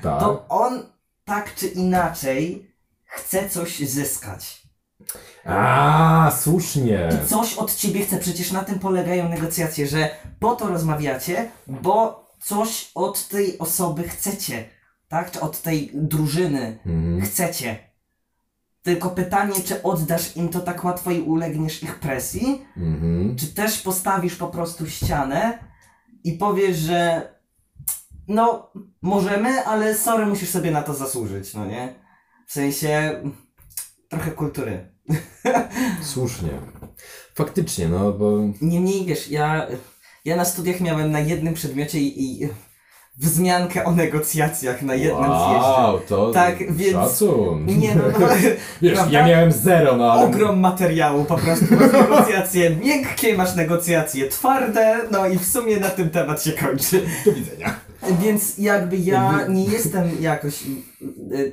C: tak.
D: to on tak czy inaczej chce coś zyskać.
C: A, słusznie.
D: I coś od ciebie chce, przecież na tym polegają negocjacje, że po to rozmawiacie, bo coś od tej osoby chcecie, tak, czy od tej drużyny
C: Mhm.
D: chcecie. Tylko pytanie, czy oddasz im to tak łatwo i ulegniesz ich presji,
C: Mhm.
D: czy też postawisz po prostu ścianę i powiesz, że no, możemy, ale sorry, musisz sobie na to zasłużyć, no nie? W sensie trochę kultury.
C: Słusznie. Faktycznie, no bo.
D: Niemniej wiesz, ja, ja na studiach miałem na jednym przedmiocie i, i wzmiankę o negocjacjach na jednym zjeździe.
C: Wow, to.
D: Tak, więc-
C: Szacun.
D: Nie no, no
C: Wiesz, ja miałem zero, no ale.
D: ogrom materiału po prostu. Masz negocjacje miękkie, masz negocjacje twarde, no i w sumie na tym temat się kończy.
C: Do widzenia.
D: Więc jakby ja nie jestem jakoś y, y,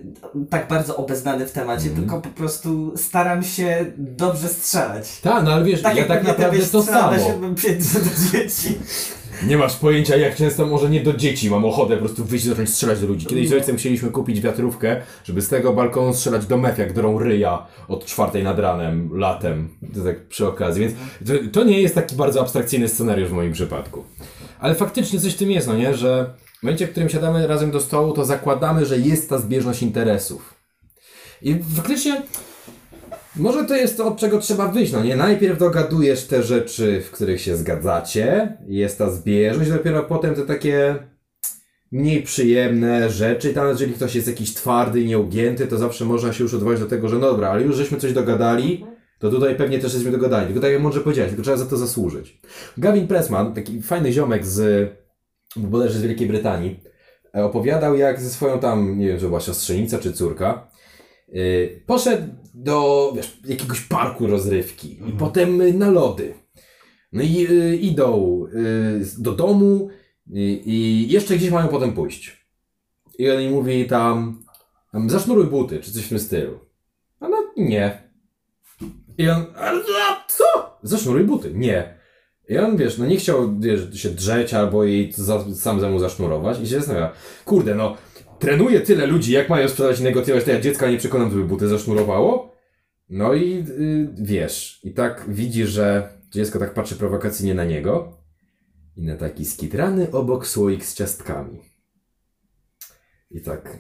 D: tak bardzo obeznany w temacie,
C: Mhm.
D: tylko po prostu staram się dobrze strzelać.
C: Tak, no ale wiesz,
D: Tak
C: ja tak naprawdę to samo.
D: dzieci.
C: Nie masz pojęcia, jak często może nie do dzieci mam ochotę po prostu wyjść i zacząć strzelać do ludzi. Kiedyś z ojcem chcieliśmy kupić wiatrówkę, żeby z tego balkonu strzelać do mef, jak drą ryja od czwartej nad ranem, latem. To tak przy okazji, więc to, to nie jest taki bardzo abstrakcyjny scenariusz w moim przypadku. Ale faktycznie coś w tym jest, no nie? Że w momencie, w którym siadamy razem do stołu, to zakładamy, że jest ta zbieżność interesów. I faktycznie może to jest to, od czego trzeba wyjść, no nie? Najpierw dogadujesz te rzeczy, w których się zgadzacie, jest ta zbieżność, dopiero potem te takie mniej przyjemne rzeczy. Tam, jeżeli ktoś jest jakiś twardy nieugięty, to zawsze można się już odwołać do tego, że no dobra, ale już żeśmy coś dogadali, to tutaj pewnie też jesteśmy dogadani. Tylko tak jak mądrze powiedziałeś, tylko trzeba za to zasłużyć. Gavin Pressman, taki fajny ziomek z, bodajże z Wielkiej Brytanii, e, opowiadał jak ze swoją tam, nie wiem, czy była siostrzenica czy córka, Yy, poszedł do wiesz, jakiegoś parku rozrywki i potem na lody. No i y, idą y, do domu i jeszcze gdzieś mają potem pójść. I on im mówi tam, tam zasznuruj buty, czy coś w tym stylu. A no nie. I on, ale co? Zasznuruj buty. Nie. I on, wiesz, no nie chciał wiesz, się drzeć albo jej za, sam mną zasznurować i się zastanawia, kurde, no trenuję tyle ludzi, jak mają sprzedać i negocjować, to ja dziecka nie przekonam, żeby buty zasznurowało. No i y, wiesz, i tak widzi, że dziecko tak patrzy prowokacyjnie na niego i na taki skitrany obok słoik z ciastkami. I tak,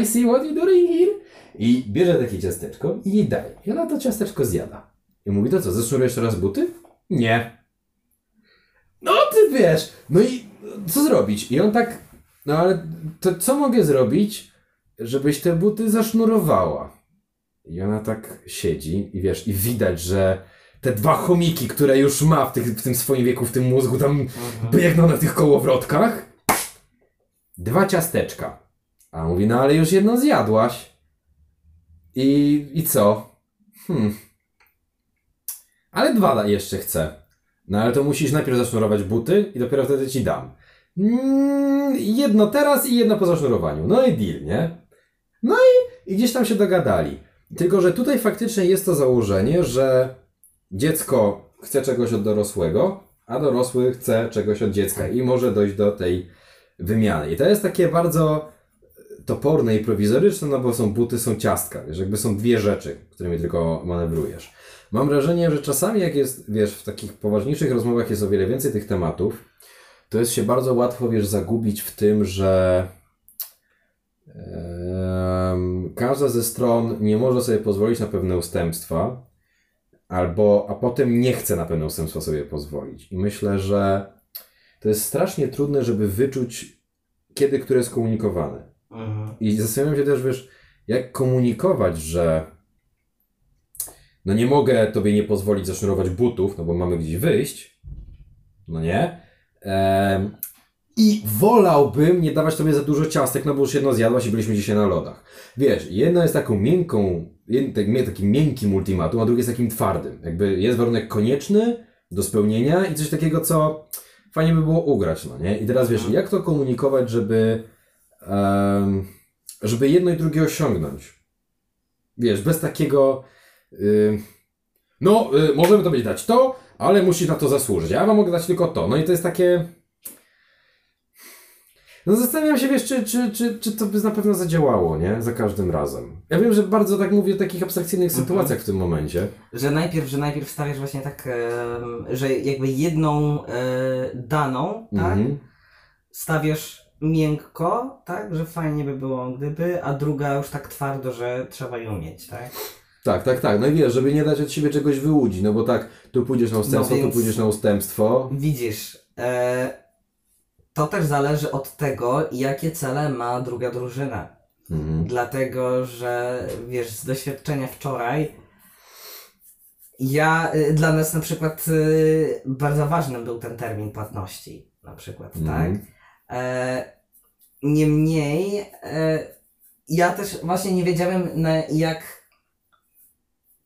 C: I see what you're doing here. I bierze takie ciasteczko i jej daje. I ona to ciasteczko zjada. I mówi, to co, zasznurujesz teraz buty? Nie. No ty wiesz, no i co zrobić? I on tak, no ale to co mogę zrobić, żebyś te buty zasznurowała? I ona tak siedzi i wiesz, i widać, że te dwa chomiki, które już ma w, tych, w tym swoim wieku, w tym mózgu, tam biegną na tych kołowrotkach. Dwa ciasteczka. A on mówi, no ale już jedno zjadłaś. I, i co? Hmm. Ale dwa jeszcze chcę. No ale to musisz najpierw zasznurować buty i dopiero wtedy ci dam. Mm, jedno teraz i jedno po zasznurowaniu. No i deal, nie? No i, i gdzieś tam się dogadali. Tylko, że tutaj faktycznie jest to założenie, że dziecko chce czegoś od dorosłego, a dorosły chce czegoś od dziecka i może dojść do tej wymiany. I to jest takie bardzo toporne i prowizoryczne, no bo są buty, są ciastka, wiesz, jakby są dwie rzeczy, którymi tylko manewrujesz. Mam wrażenie, że czasami jak jest, wiesz, w takich poważniejszych rozmowach jest o wiele więcej tych tematów, to jest się bardzo łatwo, wiesz, zagubić w tym, że każda ze stron nie może sobie pozwolić na pewne ustępstwa, albo, a potem nie chce na pewne ustępstwa sobie pozwolić. I myślę, że to jest strasznie trudne, żeby wyczuć, kiedy które jest komunikowane. I zastanawiam się też, wiesz, jak komunikować, że no nie mogę tobie nie pozwolić zasznurować butów, no bo mamy gdzieś wyjść, no nie? Em, I wolałbym nie dawać tobie za dużo ciastek, no bo już jedno zjadłaś i byliśmy dzisiaj na lodach. Wiesz, jedno jest taką miękką, jed- tak- takim miękkim ultimatum, a drugie jest takim twardym. Jakby jest warunek konieczny do spełnienia i coś takiego, co fajnie by było ugrać, no nie? I teraz wiesz, jak to komunikować, żeby, żeby jedno i drugie osiągnąć? Wiesz, bez takiego, no, y, możemy tobie dać to, ale musisz na to zasłużyć. Ja wam mogę dać tylko to. No i to jest takie. No zastanawiam się, wiesz, czy, czy, czy, czy to by na pewno zadziałało, nie? Za każdym razem. Ja wiem, że bardzo tak mówię o takich abstrakcyjnych sytuacjach w tym momencie.
D: Że najpierw, że najpierw stawiasz właśnie tak, em, że jakby jedną e, daną, tak,
C: Mhm.
D: stawiasz miękko, tak, że fajnie by było gdyby, a druga już tak twardo, że trzeba ją mieć, tak?
C: Tak, tak, tak. No i wiesz, żeby nie dać od siebie czegoś wyłudzić, no bo tak, tu pójdziesz na ustępstwo,
D: No
C: tu pójdziesz na ustępstwo.
D: Widzisz, e, to też zależy od tego, jakie cele ma druga drużyna.
C: Mhm.
D: Dlatego, że wiesz, z doświadczenia wczoraj, ja, y, dla nas na przykład y, bardzo ważny był ten termin płatności, na przykład,
C: Mhm.
D: tak? E, niemniej, e, ja też właśnie nie wiedziałem, na jak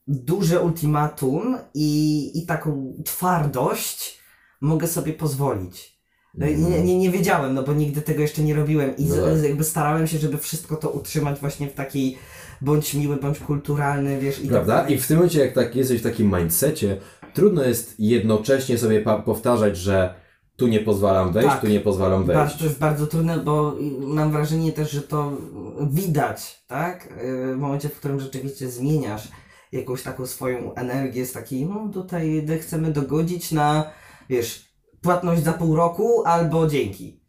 D: duże ultimatum i, i taką twardość mogę sobie pozwolić. No i Nie, nie, nie wiedziałem, no bo nigdy tego jeszcze nie robiłem i
C: No
D: z,
C: tak.
D: z, jakby starałem się, żeby wszystko to utrzymać właśnie w takiej bądź miły, bądź kulturalny, wiesz, i
C: Prawda?
D: tak.
C: I w tym momencie, jak tak jesteś w takim mindsetie, trudno jest jednocześnie sobie powtarzać, że tu nie pozwalam wejść,
D: Tak.
C: tu nie pozwalam wejść.
D: To jest bardzo trudne, bo mam wrażenie też, że to widać, tak? Yy, W momencie, w którym rzeczywiście zmieniasz jakąś taką swoją energię z takiej, no tutaj chcemy dogodzić na, wiesz, płatność za pół roku albo dzięki.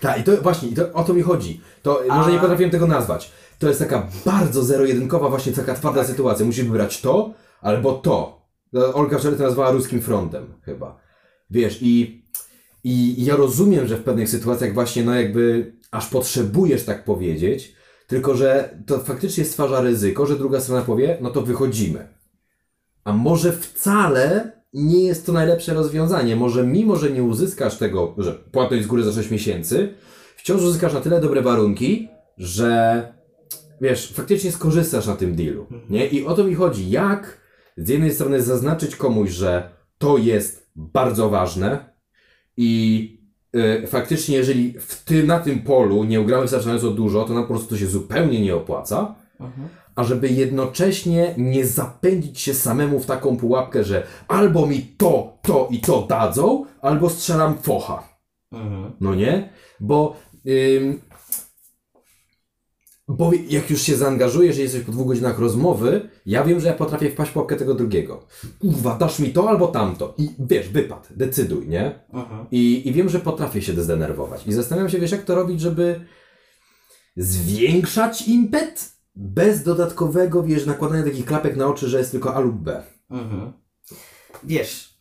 C: Tak, i to właśnie, i to, o to mi chodzi. To
D: A-
C: może nie potrafiłem tego nazwać. To jest taka bardzo zero-jedynkowa, właśnie taka twarda
D: Tak.
C: sytuacja. Musisz wybrać to albo to. Olga wczoraj to nazwała ruskim frontem, chyba. Wiesz, i, i ja rozumiem, że w pewnych sytuacjach właśnie, no jakby aż potrzebujesz tak powiedzieć, tylko że to faktycznie stwarza ryzyko, że druga strona powie, no to wychodzimy. A może wcale nie jest to najlepsze rozwiązanie. Może mimo, że nie uzyskasz tego, że płatność z góry za 6 miesięcy, wciąż uzyskasz na tyle dobre warunki, że wiesz, faktycznie skorzystasz na tym dealu. Nie? I o to mi chodzi. Jak z jednej strony zaznaczyć komuś, że to jest bardzo ważne i y, faktycznie jeżeli w ty, na tym polu nie ugramy wystarczająco dużo, to nam po prostu to się zupełnie nie opłaca,
D: Mhm.
C: a żeby jednocześnie nie zapędzić się samemu w taką pułapkę, że albo mi to, to i to dadzą, albo strzelam focha.
D: Mhm.
C: No nie? Bo, bo jak już się zaangażujesz, że jesteś po dwóch godzinach rozmowy, ja wiem, że ja potrafię wpaść w pułapkę tego drugiego. Kurwa, dasz mi to albo tamto. I wiesz, wypad, decyduj, nie?
D: Mhm.
C: I, I wiem, że potrafię się zdenerwować. I zastanawiam się, wiesz, jak to robić, żeby zwiększać impet bez dodatkowego, wiesz, nakładania takich klapek na oczy, że jest tylko A lub B.
D: Mhm. Wiesz,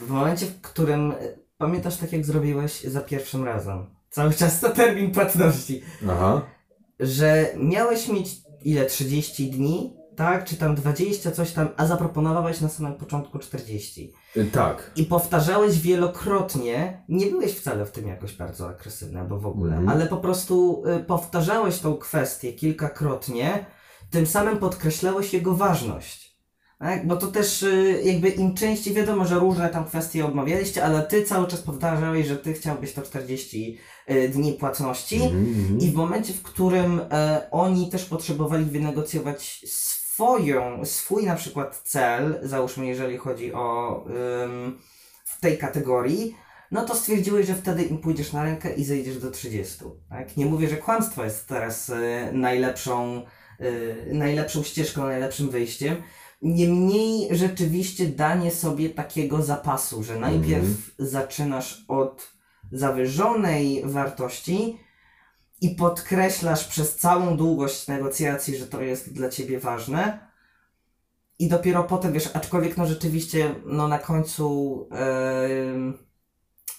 D: w momencie, w którym y, pamiętasz tak jak zrobiłeś za pierwszym razem, cały czas to termin płatności,
C: Aha.
D: Że miałeś mieć ile 30 dni, tak? Czy tam 20, coś tam, a zaproponowałeś na samym początku 40.
C: Y, Tak.
D: I powtarzałeś wielokrotnie, nie byłeś wcale w tym jakoś bardzo agresywny albo w ogóle,
C: Mhm.
D: ale po prostu y, powtarzałeś tą kwestię kilkakrotnie, tym samym podkreślałeś jego ważność. Tak? Bo to też y, jakby im częściej wiadomo, że różne tam kwestie omawialiście, ale ty cały czas powtarzałeś, że ty chciałbyś to 40 y, dni płatności.
C: Mhm, mhm.
D: I w momencie, w którym e, oni też potrzebowali wynegocjować swoją, swój na przykład cel, załóżmy, jeżeli chodzi o ym, w tej kategorii, no to stwierdziłeś, że wtedy im pójdziesz na rękę i zejdziesz do 30. Tak? Nie mówię, że kłamstwo jest teraz e, najlepszą, e, najlepszą ścieżką, najlepszym wyjściem. Niemniej rzeczywiście danie sobie takiego zapasu, że najpierw zaczynasz od zawyżonej wartości i podkreślasz przez całą długość negocjacji, że to jest dla ciebie ważne. I dopiero potem, wiesz, aczkolwiek no rzeczywiście, no na końcu em,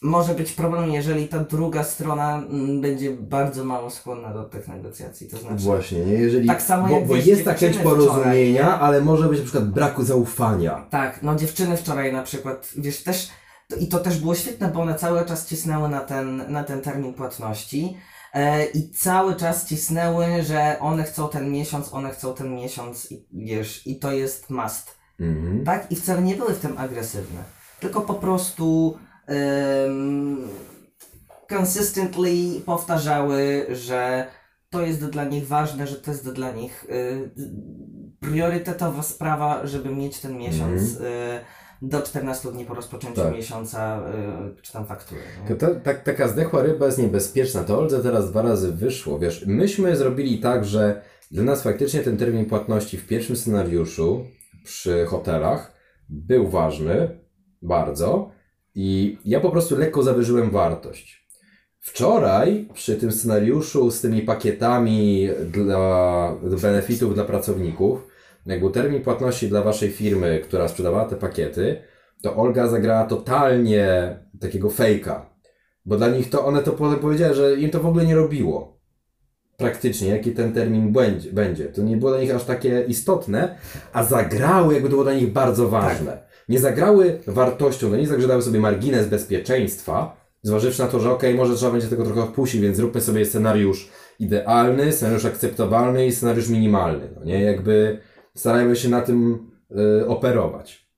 D: może być problem, jeżeli ta druga strona mm, będzie bardzo mało skłonna do tych negocjacji. To znaczy,
C: Właśnie, nie? Jeżeli,
D: Tak samo
C: bo,
D: jak
C: bo
D: wiesz,
C: jest ta chęć
D: dziewczyny wczoraj,
C: porozumienia,
D: nie?
C: ale może być na przykład braku zaufania.
D: Tak, no dziewczyny wczoraj na przykład, wiesz, też To, I to też było świetne, bo one cały czas cisnęły na ten, na ten termin płatności. E, I cały czas cisnęły, że one chcą ten miesiąc, one chcą ten miesiąc, i, wiesz, i to jest must.
C: Mhm.
D: Tak? I wcale nie były w tym agresywne. Tylko po prostu consistently powtarzały, że to jest dla nich ważne, że to jest dla nich y, priorytetowa sprawa, żeby mieć ten miesiąc y, do 14 dni po rozpoczęciu
C: Tak.
D: miesiąca, y, czy tam faktury.
C: ta, tak, taka zdechła ryba jest niebezpieczna. To Oldze teraz dwa razy wyszło. Wiesz, myśmy zrobili tak, że dla nas faktycznie ten termin płatności w pierwszym scenariuszu przy hotelach był ważny bardzo i ja po prostu lekko zawyżyłem wartość. Wczoraj przy tym scenariuszu z tymi pakietami dla benefitów dla pracowników, jak był termin płatności dla waszej firmy, która sprzedawała te pakiety, to Olga zagrała totalnie takiego fejka. Bo dla nich to one to po- powiedziały, że im to w ogóle nie robiło. Praktycznie, jaki ten termin będzie. To nie było dla nich aż takie istotne, a zagrały, jakby to było dla nich bardzo ważne. Nie zagrały wartością, to nie zagrzedały sobie margines bezpieczeństwa, zważywszy na to, że okej, może trzeba będzie tego trochę odpuścić, więc zróbmy sobie scenariusz idealny, scenariusz akceptowalny i scenariusz minimalny. No nie, jakby starajmy się na tym y, operować.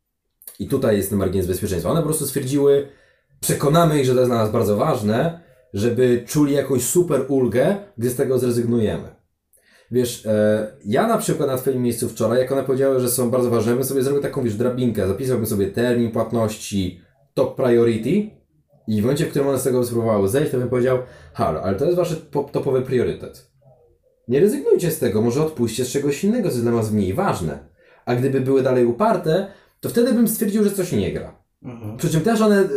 C: I tutaj jest ten margines bezpieczeństwa. One po prostu stwierdziły, przekonamy ich, że to jest dla nas bardzo ważne, żeby czuli jakąś super ulgę, gdy z tego zrezygnujemy. Wiesz, e, ja na przykład na Twoim miejscu wczoraj, jak one powiedziały, że są bardzo ważne, bym sobie zrobił taką, wiesz, drabinkę, zapisałbym sobie termin płatności top priority i w momencie, w którym one z tego spróbowały zejść, to bym powiedział, halo, ale to jest Wasz po- topowy priorytet. Nie rezygnujcie z tego, może odpuśćcie z czegoś innego, co jest dla Was mniej ważne. A gdyby były dalej uparte, to wtedy bym stwierdził, że coś nie gra.
D: Mhm.
C: Przy czym też one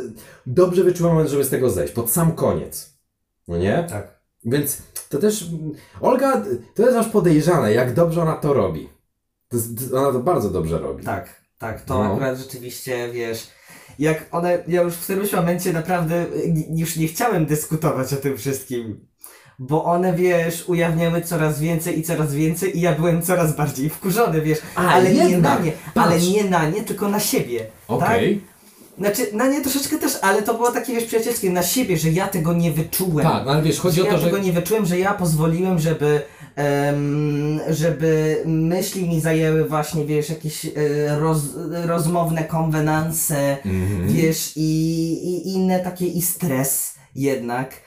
C: dobrze wyczuwają moment, żeby z tego zejść, pod sam koniec. No nie?
D: Tak.
C: Więc to też. Olga, to jest aż podejrzane, jak dobrze ona to robi. To jest, ona to bardzo dobrze robi.
D: Tak, tak, to
C: No.
D: akurat rzeczywiście, wiesz, jak one, ja już w którymś momencie naprawdę już nie chciałem dyskutować o tym wszystkim, bo one, wiesz, ujawniały coraz więcej i coraz więcej i ja byłem coraz bardziej wkurzony, wiesz,
C: A,
D: ale nie
C: jednak,
D: na nie,
C: patrz.
D: ale nie na nie, tylko na siebie,
C: Okej.
D: tak? Znaczy, na nie troszeczkę też, ale to było takie, wiesz, przyjacielskie, na siebie, że ja tego nie wyczułem.
C: Tak, no ale wiesz, chodzi
D: że
C: o to,
D: ja
C: że.
D: tego nie wyczułem, że ja pozwoliłem, żeby, em, żeby myśli mi zajęły właśnie, wiesz, jakieś e, roz, rozmowne konwenanse,
C: Mhm.
D: wiesz, i, i inne takie, i stres jednak.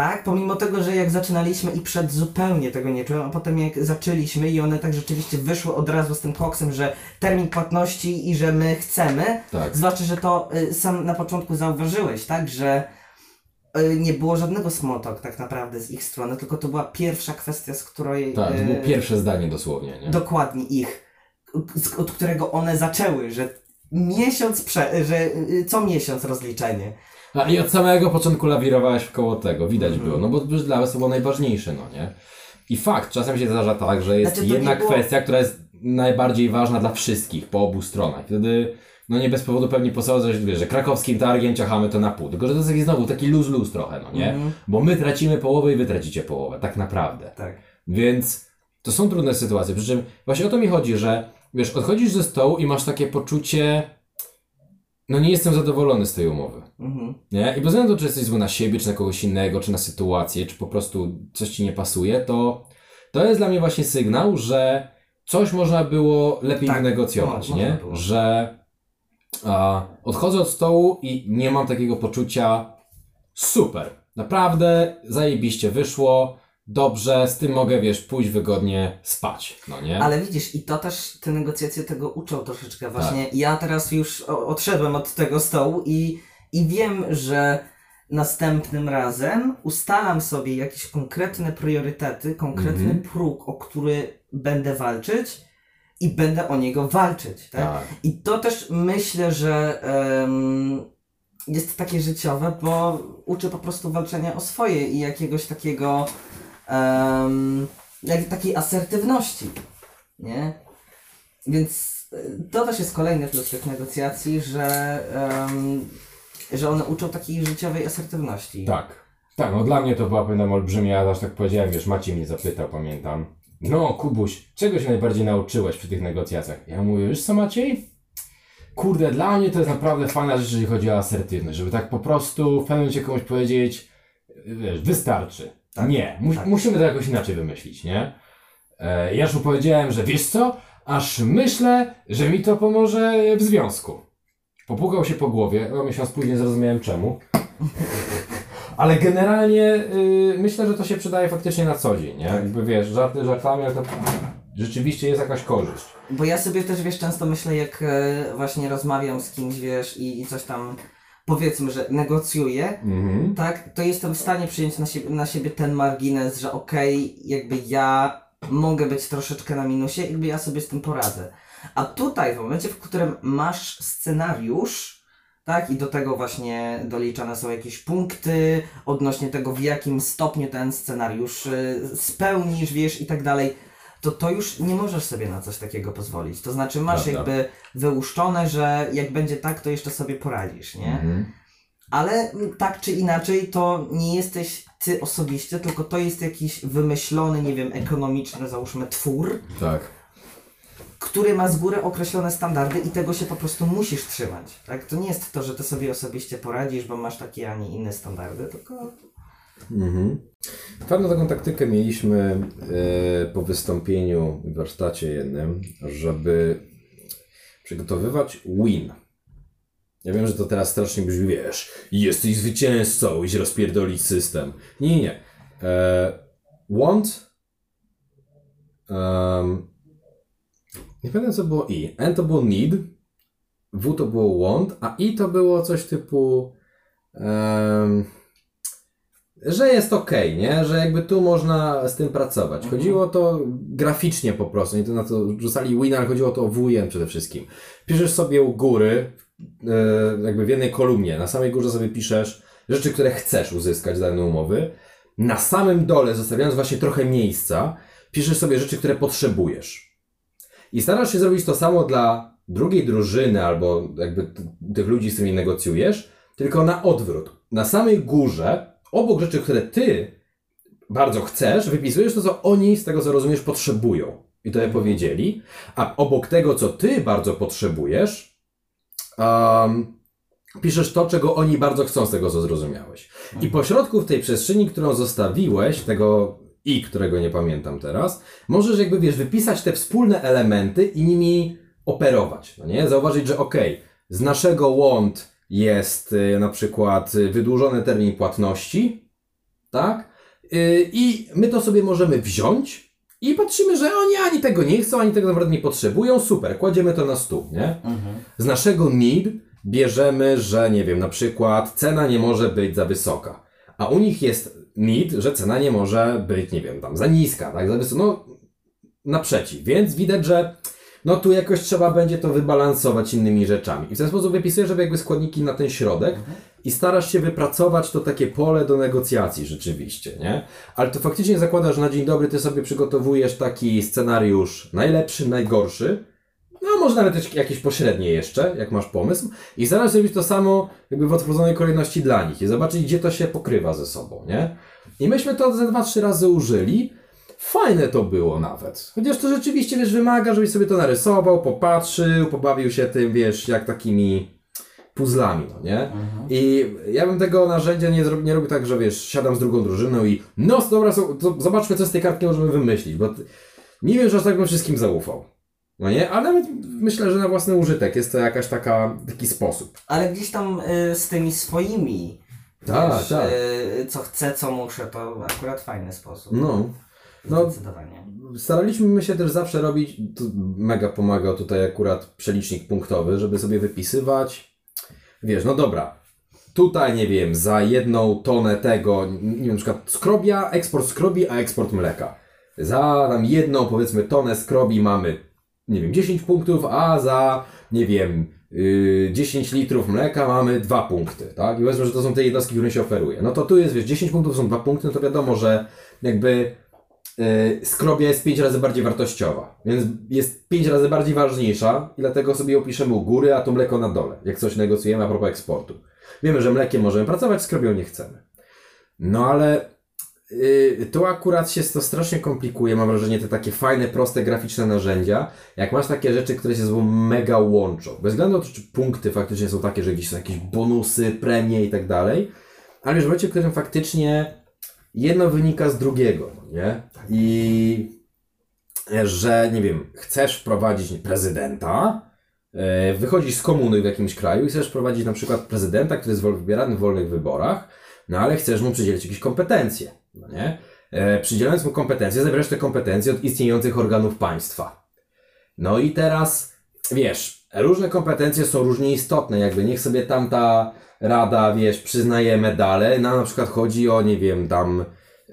D: Tak, pomimo tego, że jak zaczynaliśmy i przed zupełnie tego nie czułem, a potem jak zaczęliśmy i one tak rzeczywiście wyszły od razu z tym koksem, że termin płatności i że my chcemy,
C: Tak.
D: Zwłaszcza, że to y, sam na początku zauważyłeś, tak, że y, nie było żadnego talk tak naprawdę z ich strony, tylko to była pierwsza kwestia, z której...
C: Tak, to
D: y,
C: było pierwsze zdanie dosłownie, nie?
D: Dokładnie ich, z, od którego one zaczęły, że miesiąc, prze, że y, co miesiąc rozliczenie.
C: A i od samego początku lawirowałeś koło tego, widać
D: Mhm.
C: było, no bo dla was to było najważniejsze, no nie? I fakt, czasem się zdarza tak, że jest
D: Znaczy,
C: jedna
D: było-
C: kwestia, która jest najbardziej ważna dla wszystkich, po obu stronach. Wtedy, no nie bez powodu pewnie posądzą, że że krakowskim targiem ciachamy to na pół. Tylko, że to jest taki znowu taki luz-luz trochę, no nie?
D: Mhm.
C: Bo my tracimy połowę i wy tracicie połowę, tak naprawdę.
D: Tak.
C: Więc to są trudne sytuacje. Przy czym właśnie o to mi chodzi, że wiesz, odchodzisz ze stołu i masz takie poczucie, no nie jestem zadowolony z tej umowy.
D: Mhm.
C: Nie? I bez względu, czy jesteś zły na siebie, czy na kogoś innego, czy na sytuację, czy po prostu coś ci nie pasuje, to to jest dla mnie właśnie sygnał, że coś można było lepiej
D: Tak,
C: wynegocjować,
D: no,
C: nie? Że a, odchodzę od stołu i nie mam takiego poczucia super, naprawdę zajebiście wyszło, dobrze, z tym mogę, wiesz, pójść wygodnie spać, no nie?
D: Ale widzisz, i to też te negocjacje tego uczą troszeczkę. Właśnie
C: Tak.
D: ja teraz już odszedłem od tego stołu i, i wiem, że następnym razem ustalam sobie jakieś konkretne priorytety, konkretny
C: Mhm.
D: próg, o który będę walczyć i będę o niego walczyć. Tak?
C: Tak.
D: I to też myślę, że em, jest takie życiowe, bo uczy po prostu walczenia o swoje i jakiegoś takiego jak, takiej asertywności, nie? Więc y, to też jest kolejny plus tych negocjacji, że, em, że one uczą takiej życiowej asertywności.
C: Tak. Tak, no dla mnie to była pewna olbrzymia, aż tak powiedziałem, wiesz, Maciej mnie zapytał, pamiętam. No, Kubuś, czego się najbardziej nauczyłeś przy tych negocjacjach? Ja mówię, wiesz co Maciej? kurde, dla mnie to jest naprawdę fajna rzecz, jeżeli chodzi o asertywność, żeby tak po prostu w pewnym momencie komuś powiedzieć, wiesz, wystarczy. Nie, mu,
D: tak.
C: musimy to jakoś inaczej wymyślić, nie? E, ja już powiedziałem, że wiesz co, aż myślę, że mi to pomoże w związku. Popukał się po głowie, a miesiąc później zrozumiałem czemu. Ale generalnie y, myślę, że to się przydaje faktycznie na co dzień, nie? Jakby wiesz, żarty żartami, ale to rzeczywiście jest jakaś korzyść.
D: Bo ja sobie też, wiesz, często myślę, jak e, właśnie rozmawiam z kimś, wiesz, i, i coś tam, powiedzmy, że negocjuję,
C: Mhm.
D: tak, to jestem w stanie przyjąć na siebie, na siebie ten margines, że okej, jakby ja mogę być troszeczkę na minusie, jakby ja sobie z tym poradzę. A tutaj, w momencie, w którym masz scenariusz, tak, i do tego właśnie doliczane są jakieś punkty odnośnie tego, w jakim stopniu ten scenariusz y, spełnisz, wiesz, i tak dalej, to to już nie możesz sobie na coś takiego pozwolić. To znaczy masz
C: Prawda.
D: jakby wyłuszczone, że jak będzie tak, to jeszcze sobie poradzisz, nie?
C: Mhm.
D: Ale tak czy inaczej, to nie jesteś ty osobiście, tylko to jest jakiś wymyślony, nie wiem, ekonomiczny, załóżmy, twór,
C: Tak.
D: który ma z góry określone standardy i tego się po prostu musisz trzymać. Tak? To nie jest to, że ty sobie osobiście poradzisz, bo masz takie, a nie inne standardy, tylko
C: Mhm. Taką taktykę mieliśmy e, po wystąpieniu w warsztacie jednym, żeby przygotowywać win. Ja wiem, że to teraz strasznie brzmi, wiesz, jesteś zwycięzcą, idź rozpierdolić system. Nie, nie, nie. E, want um, nie pamiętam co było i. N to było need, W to było want, a I to było coś typu em, że jest ok, nie? Że jakby tu można z tym pracować. Chodziło o to graficznie po prostu, nie to na to rzucali win, ale chodziło o to o WN przede wszystkim. Piszesz sobie u góry, e, jakby w jednej kolumnie, na samej górze sobie piszesz rzeczy, które chcesz uzyskać z danej umowy. Na samym dole, zostawiając właśnie trochę miejsca, piszesz sobie rzeczy, które potrzebujesz. I starasz się zrobić to samo dla drugiej drużyny albo jakby tych ludzi, z którymi negocjujesz, tylko na odwrót. Na samej górze, obok rzeczy, które ty bardzo chcesz, wypisujesz to, co oni, z tego co rozumiesz, potrzebują. I to je powiedzieli. A obok tego, co ty bardzo potrzebujesz, um, piszesz to, czego oni bardzo chcą, z tego co zrozumiałeś. I pośrodku w tej przestrzeni, którą zostawiłeś, tego i, którego nie pamiętam teraz, możesz jakby, wiesz, wypisać te wspólne elementy i nimi operować, no nie? Zauważyć, że okej, z naszego want jest y, na przykład y, wydłużony termin płatności, tak? Y, I my to sobie możemy wziąć i patrzymy, że oni ani tego nie chcą, ani tego naprawdę nie potrzebują, super, kładziemy to na stół, nie? Z naszego need bierzemy, że nie wiem, na przykład cena nie może być za wysoka, a u nich jest need, że cena nie może być, nie wiem, tam za niska, tak, za wysoka, no naprzeciw, więc widać, że no tu jakoś trzeba będzie to wybalansować innymi rzeczami. I w ten sposób wypisujesz żeby jakby składniki na ten środek i starasz się wypracować to takie pole do negocjacji rzeczywiście, nie? Ale to faktycznie zakłada, że na dzień dobry ty sobie przygotowujesz taki scenariusz najlepszy, najgorszy, no może nawet też jakieś pośrednie jeszcze, jak masz pomysł i starasz się zrobić to samo jakby w odwróconej kolejności dla nich i zobaczyć, gdzie to się pokrywa ze sobą, nie? I myśmy to ze dwa, trzy razy użyli. Fajne to było nawet. Chociaż to rzeczywiście, wiesz, wymaga, żebyś sobie to narysował, popatrzył, pobawił się tym, wiesz, jak takimi puzzlami, no nie? I ja bym tego narzędzia nie, nie robił tak, że wiesz, siadam z drugą drużyną i no dobra, so, zobaczmy, co z tej kartki możemy wymyślić, bo nie wiem, że aż tak bym wszystkim zaufał. No nie? Ale myślę, że na własny użytek jest to jakaś taka, taki sposób.
D: Ale gdzieś tam y, z tymi swoimi,
C: Tak,
D: wiesz,
C: tak.
D: y, co chcę, co muszę, to akurat fajny sposób.
C: No. No.
D: Zdecydowanie.
C: Staraliśmy się też zawsze robić, mega pomagał tutaj akurat przelicznik punktowy, żeby sobie wypisywać, wiesz, no dobra, tutaj nie wiem, za jedną tonę tego, nie wiem, na przykład skrobia, eksport skrobi, a eksport mleka. Za tam jedną, powiedzmy, tonę skrobi mamy, nie wiem, 10 punktów, a za, nie wiem, yy, 10 litrów mleka mamy 2 punkty, tak? I powiedzmy, że to są te jednostki, które się oferuje. No to tu jest, wiesz, 10 punktów są 2 punkty, no to wiadomo, że jakby skrobia jest 5 razy bardziej wartościowa, więc jest 5 razy bardziej ważniejsza i dlatego sobie opiszemy u góry, a to mleko na dole, jak coś negocjujemy a propos eksportu. Wiemy, że mlekiem możemy pracować, skrobią nie chcemy. No ale Yy, tu akurat się to strasznie komplikuje, mam wrażenie, te takie fajne, proste, graficzne narzędzia. Jak masz takie rzeczy, które się ze sobą mega łączą. Bez względu na to, czy punkty faktycznie są takie, że jakieś są jakieś bonusy, premie i tak dalej. Ale wiesz, w momencie, w którym faktycznie jedno wynika z drugiego, no nie? I e, że, nie wiem, chcesz wprowadzić prezydenta, e, wychodzisz z komuny w jakimś kraju i chcesz wprowadzić na przykład prezydenta, który jest wybierany w wolnych wyborach, no ale chcesz mu przydzielić jakieś kompetencje, no nie? E, przydzielając mu kompetencje, zabierasz te kompetencje od istniejących organów państwa. No i teraz, wiesz, różne kompetencje są różnie istotne, jakby niech sobie tamta rada, wiesz, przyznaje medale, no na przykład chodzi o, nie wiem, tam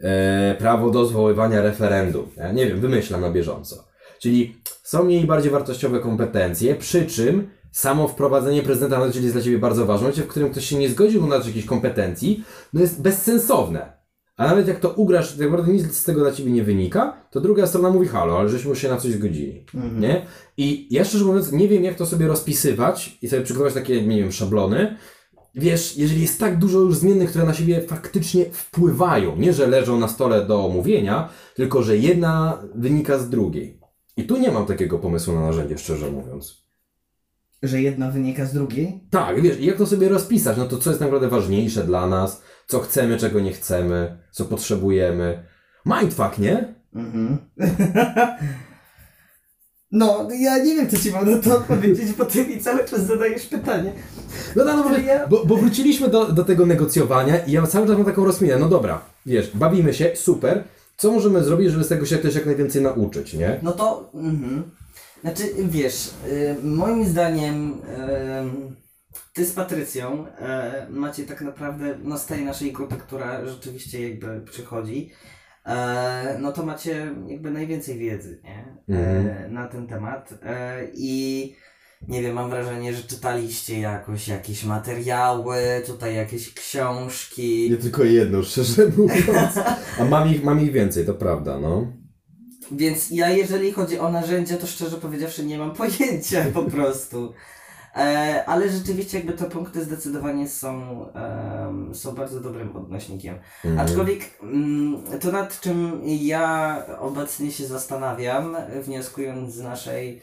C: e, prawo do zwoływania referendum, ja nie wiem, wymyślam na bieżąco. Czyli są mniej bardziej wartościowe kompetencje, przy czym samo wprowadzenie prezydenta na jest dla Ciebie bardzo ważne, w którym ktoś się nie zgodził na jakichś kompetencji, no jest bezsensowne. A nawet jak to ugrasz, tak naprawdę nic z tego dla Ciebie nie wynika, to druga strona mówi halo, ale żeśmy się na coś zgodzili. Nie? I ja szczerze mówiąc nie wiem jak to sobie rozpisywać i sobie przygotować takie, nie wiem, szablony. Wiesz, jeżeli jest tak dużo już zmiennych, które na siebie faktycznie wpływają, nie że leżą na stole do omówienia, tylko że jedna wynika z drugiej. I tu nie mam takiego pomysłu na narzędzie, szczerze mówiąc.
D: Że jedna wynika z drugiej?
C: Tak, wiesz, i jak to sobie rozpisać? No to co jest naprawdę ważniejsze dla nas, co chcemy, czego nie chcemy, co potrzebujemy. Mindfuck, nie?
D: Mhm. No, ja nie wiem, co ci mam na to odpowiedzieć, bo ty mi cały czas zadajesz pytanie.
C: No, no, no bo,
D: ja-
C: bo, bo wróciliśmy do, do tego negocjowania i ja cały czas mam taką rozminę. No dobra, wiesz, bawimy się, super. Co możemy zrobić, żeby z tego się też jak najwięcej nauczyć, nie?
D: No to, mhm. Znaczy, wiesz, y, moim zdaniem y, ty z Patrycją y, macie tak naprawdę, no z tej naszej grupy, która rzeczywiście jakby przychodzi, y, no to macie jakby najwięcej wiedzy, nie?
C: Mhm.
D: Y, na ten temat. Y, I nie wiem, mam wrażenie, że czytaliście jakoś jakieś materiały, tutaj jakieś książki.
C: Nie tylko jedno, szczerze mówiąc. A mam ich, mam ich więcej, to prawda, no.
D: Więc ja, jeżeli chodzi o narzędzia, to szczerze powiedziawszy nie mam pojęcia po prostu. E, ale rzeczywiście jakby te punkty zdecydowanie są, są bardzo dobrym odnośnikiem.
C: Mhm.
D: Aczkolwiek mm, to nad czym ja obecnie się zastanawiam, wnioskując z naszej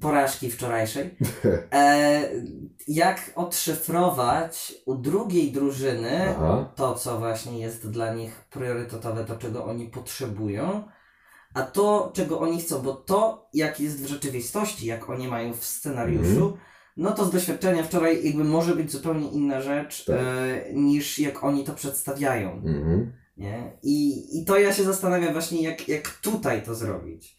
D: porażki wczorajszej, e, jak odszyfrować u drugiej drużyny
C: Aha.
D: to, co właśnie jest dla nich priorytetowe, to czego oni potrzebują, a to, czego oni chcą, bo to, jak jest w rzeczywistości, jak oni mają w scenariuszu,
C: Mhm.
D: No to z doświadczenia wczoraj jakby może być zupełnie inna rzecz
C: Tak.
D: e, niż jak oni to przedstawiają.
C: Mhm.
D: Nie? I, I to ja się zastanawiam właśnie, jak, jak tutaj to zrobić.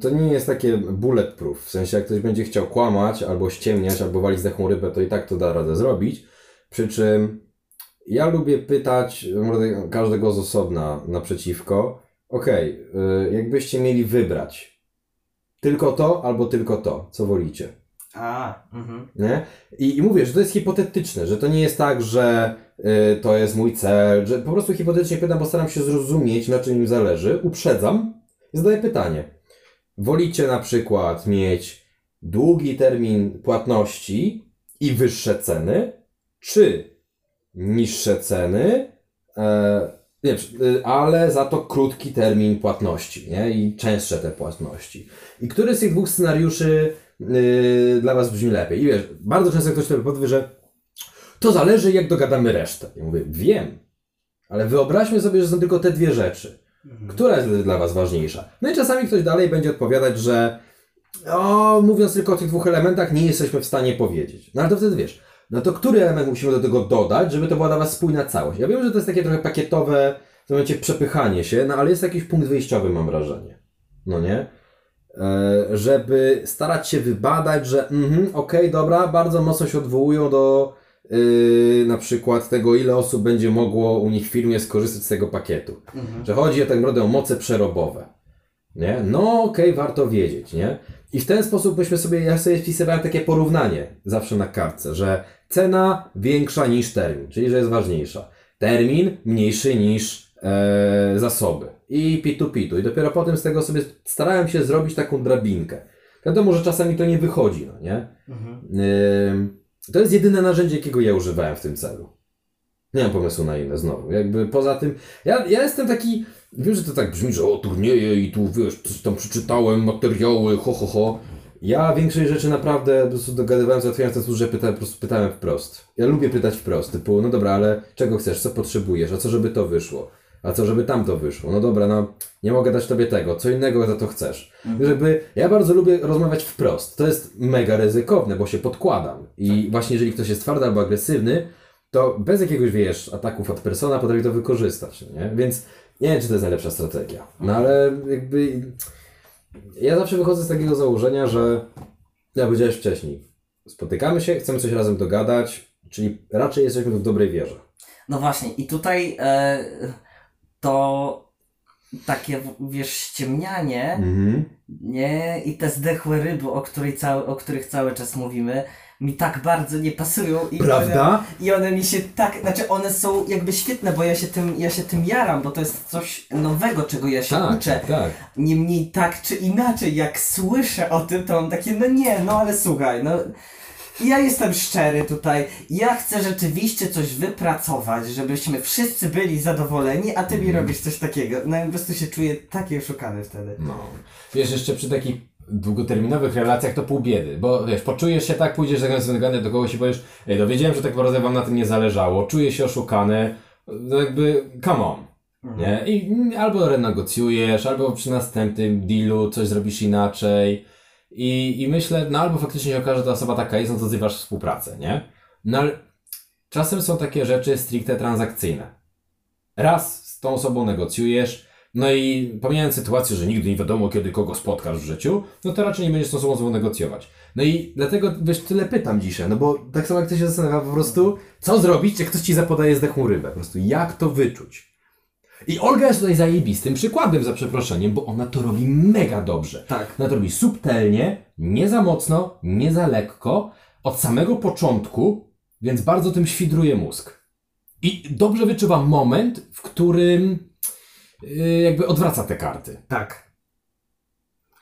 C: To nie jest takie bulletproof, w sensie jak ktoś będzie chciał kłamać, albo ściemniać, albo walić zdechłą rybę, to i tak to da radę zrobić. Przy czym ja lubię pytać każdego z osobna naprzeciwko, okej, y, jakbyście mieli wybrać tylko to, albo tylko to, co wolicie.
D: A, mhm.
C: Nie? I, I mówię, że to jest hipotetyczne, że to nie jest tak, że y, to jest mój cel, że po prostu hipotetycznie pytam, bo staram się zrozumieć, na czym im zależy, uprzedzam i zadaję pytanie. Wolicie na przykład mieć długi termin płatności i wyższe ceny, czy niższe ceny, e, nie, y, ale za to krótki termin płatności nie? i częstsze te płatności. I który z tych dwóch scenariuszy yy, dla Was brzmi lepiej? I wiesz, bardzo często ktoś sobie powie, że to zależy jak dogadamy resztę. Ja mówię, wiem, ale wyobraźmy sobie, że są tylko te dwie rzeczy. Która jest dla Was ważniejsza? No i czasami ktoś dalej będzie odpowiadać, że o, mówiąc tylko o tych dwóch elementach, nie jesteśmy w stanie powiedzieć. No ale to wtedy wiesz, no to który element musimy do tego dodać, żeby to była dla Was spójna całość? Ja wiem, że to jest takie trochę pakietowe, w tym momencie przepychanie się, no ale jest jakiś punkt wyjściowy, mam wrażenie. No nie? E, żeby starać się wybadać, że mhm, okej, dobra, bardzo mocno się odwołują do yy, na przykład tego, ile osób będzie mogło u nich w firmie skorzystać z tego pakietu.
D: Mhm.
C: Że chodzi tak naprawdę o moce przerobowe. Nie? No okej, warto wiedzieć, nie? I w ten sposób myśmy sobie, ja sobie wpisywałem takie porównanie zawsze na kartce, że cena większa niż termin, czyli że jest ważniejsza. Termin mniejszy niż e, zasoby. I pitu pitu. I dopiero potem z tego sobie starałem się zrobić taką drabinkę. Wiadomo, że czasami to nie wychodzi, no nie?
D: Mhm.
C: Ym, to jest jedyne narzędzie, jakiego ja używałem w tym celu. Nie mam pomysłu na inne znowu. Jakby poza tym, ja, ja jestem taki, wiem, że to tak brzmi, że o turnieje i tu wiesz, coś tam przeczytałem, materiały, ho, ho, ho. Ja większej rzeczy naprawdę po prostu dogadywałem, załatwiając ten że pyta, po prostu pytałem wprost. Ja lubię pytać wprost, typu, no dobra, ale czego chcesz, co potrzebujesz, a co żeby to wyszło? A co żeby tam to wyszło? No dobra, no nie mogę dać tobie tego, co innego za to chcesz. Żeby, ja bardzo lubię rozmawiać wprost. To jest mega ryzykowne, bo się podkładam. I właśnie jeżeli ktoś jest twardy albo agresywny, to bez jakiegoś, wiesz, ataków od persona potrafi to wykorzystać, nie? Więc nie wiem, czy to jest najlepsza strategia. No ale jakby ja zawsze wychodzę z takiego założenia, że jak powiedziałeś wcześniej, spotykamy się, chcemy coś razem dogadać, czyli raczej jesteśmy w dobrej wierze.
D: No właśnie, i tutaj e, to takie, wiesz, ściemnianie,
C: Mhm.
D: nie, i te zdechłe ryby, o, której cały, o których cały czas mówimy, mi tak bardzo nie pasują. I
C: Prawda?
D: One, I one mi się tak, znaczy one są jakby świetne, bo ja się tym, ja się tym jaram, bo to jest coś nowego, czego ja się
C: Tak,
D: uczę.
C: tak.
D: Niemniej tak czy inaczej, jak słyszę o tym, to mam takie, no nie, no ale słuchaj, no ja jestem szczery tutaj, ja chcę rzeczywiście coś wypracować, żebyśmy wszyscy byli zadowoleni, a ty mi robisz coś takiego. No ja po prostu się czuję taki oszukany wtedy.
C: No.
A: Wiesz, jeszcze przy takich długoterminowych relacjach to pół biedy, bo wiesz, poczujesz się tak, pójdziesz zagadać do kogoś i powiesz, ej, dowiedziałem, że tak naprawdę wam na tym nie zależało, czuję się oszukany, no jakby, come on. Nie? I albo renegocjujesz, albo przy następnym dealu coś zrobisz inaczej. I, I myślę, no albo faktycznie się okaże, że ta osoba taka jest, no to zrywasz współpracę, nie? No ale czasem są takie rzeczy stricte transakcyjne. Raz z tą osobą negocjujesz, no i pomijając sytuację, że nigdy nie wiadomo, kiedy kogo spotkasz w życiu, no to raczej nie będziesz z tą osobą sobą negocjować. No i dlatego, wiesz, tyle pytam dzisiaj, no bo tak samo jak ty się zastanawia po prostu, co zrobić, jak ktoś ci zapodaje zdechłą rybę, po prostu jak to wyczuć. I Olga jest tutaj zajebistym przykładem, za przeproszeniem, bo ona to robi mega dobrze.
D: Tak.
A: Ona to robi subtelnie, nie za mocno, nie za lekko, od samego początku, więc bardzo tym świdruje mózg. I dobrze wyczuwa moment, w którym yy, jakby odwraca te karty.
D: Tak.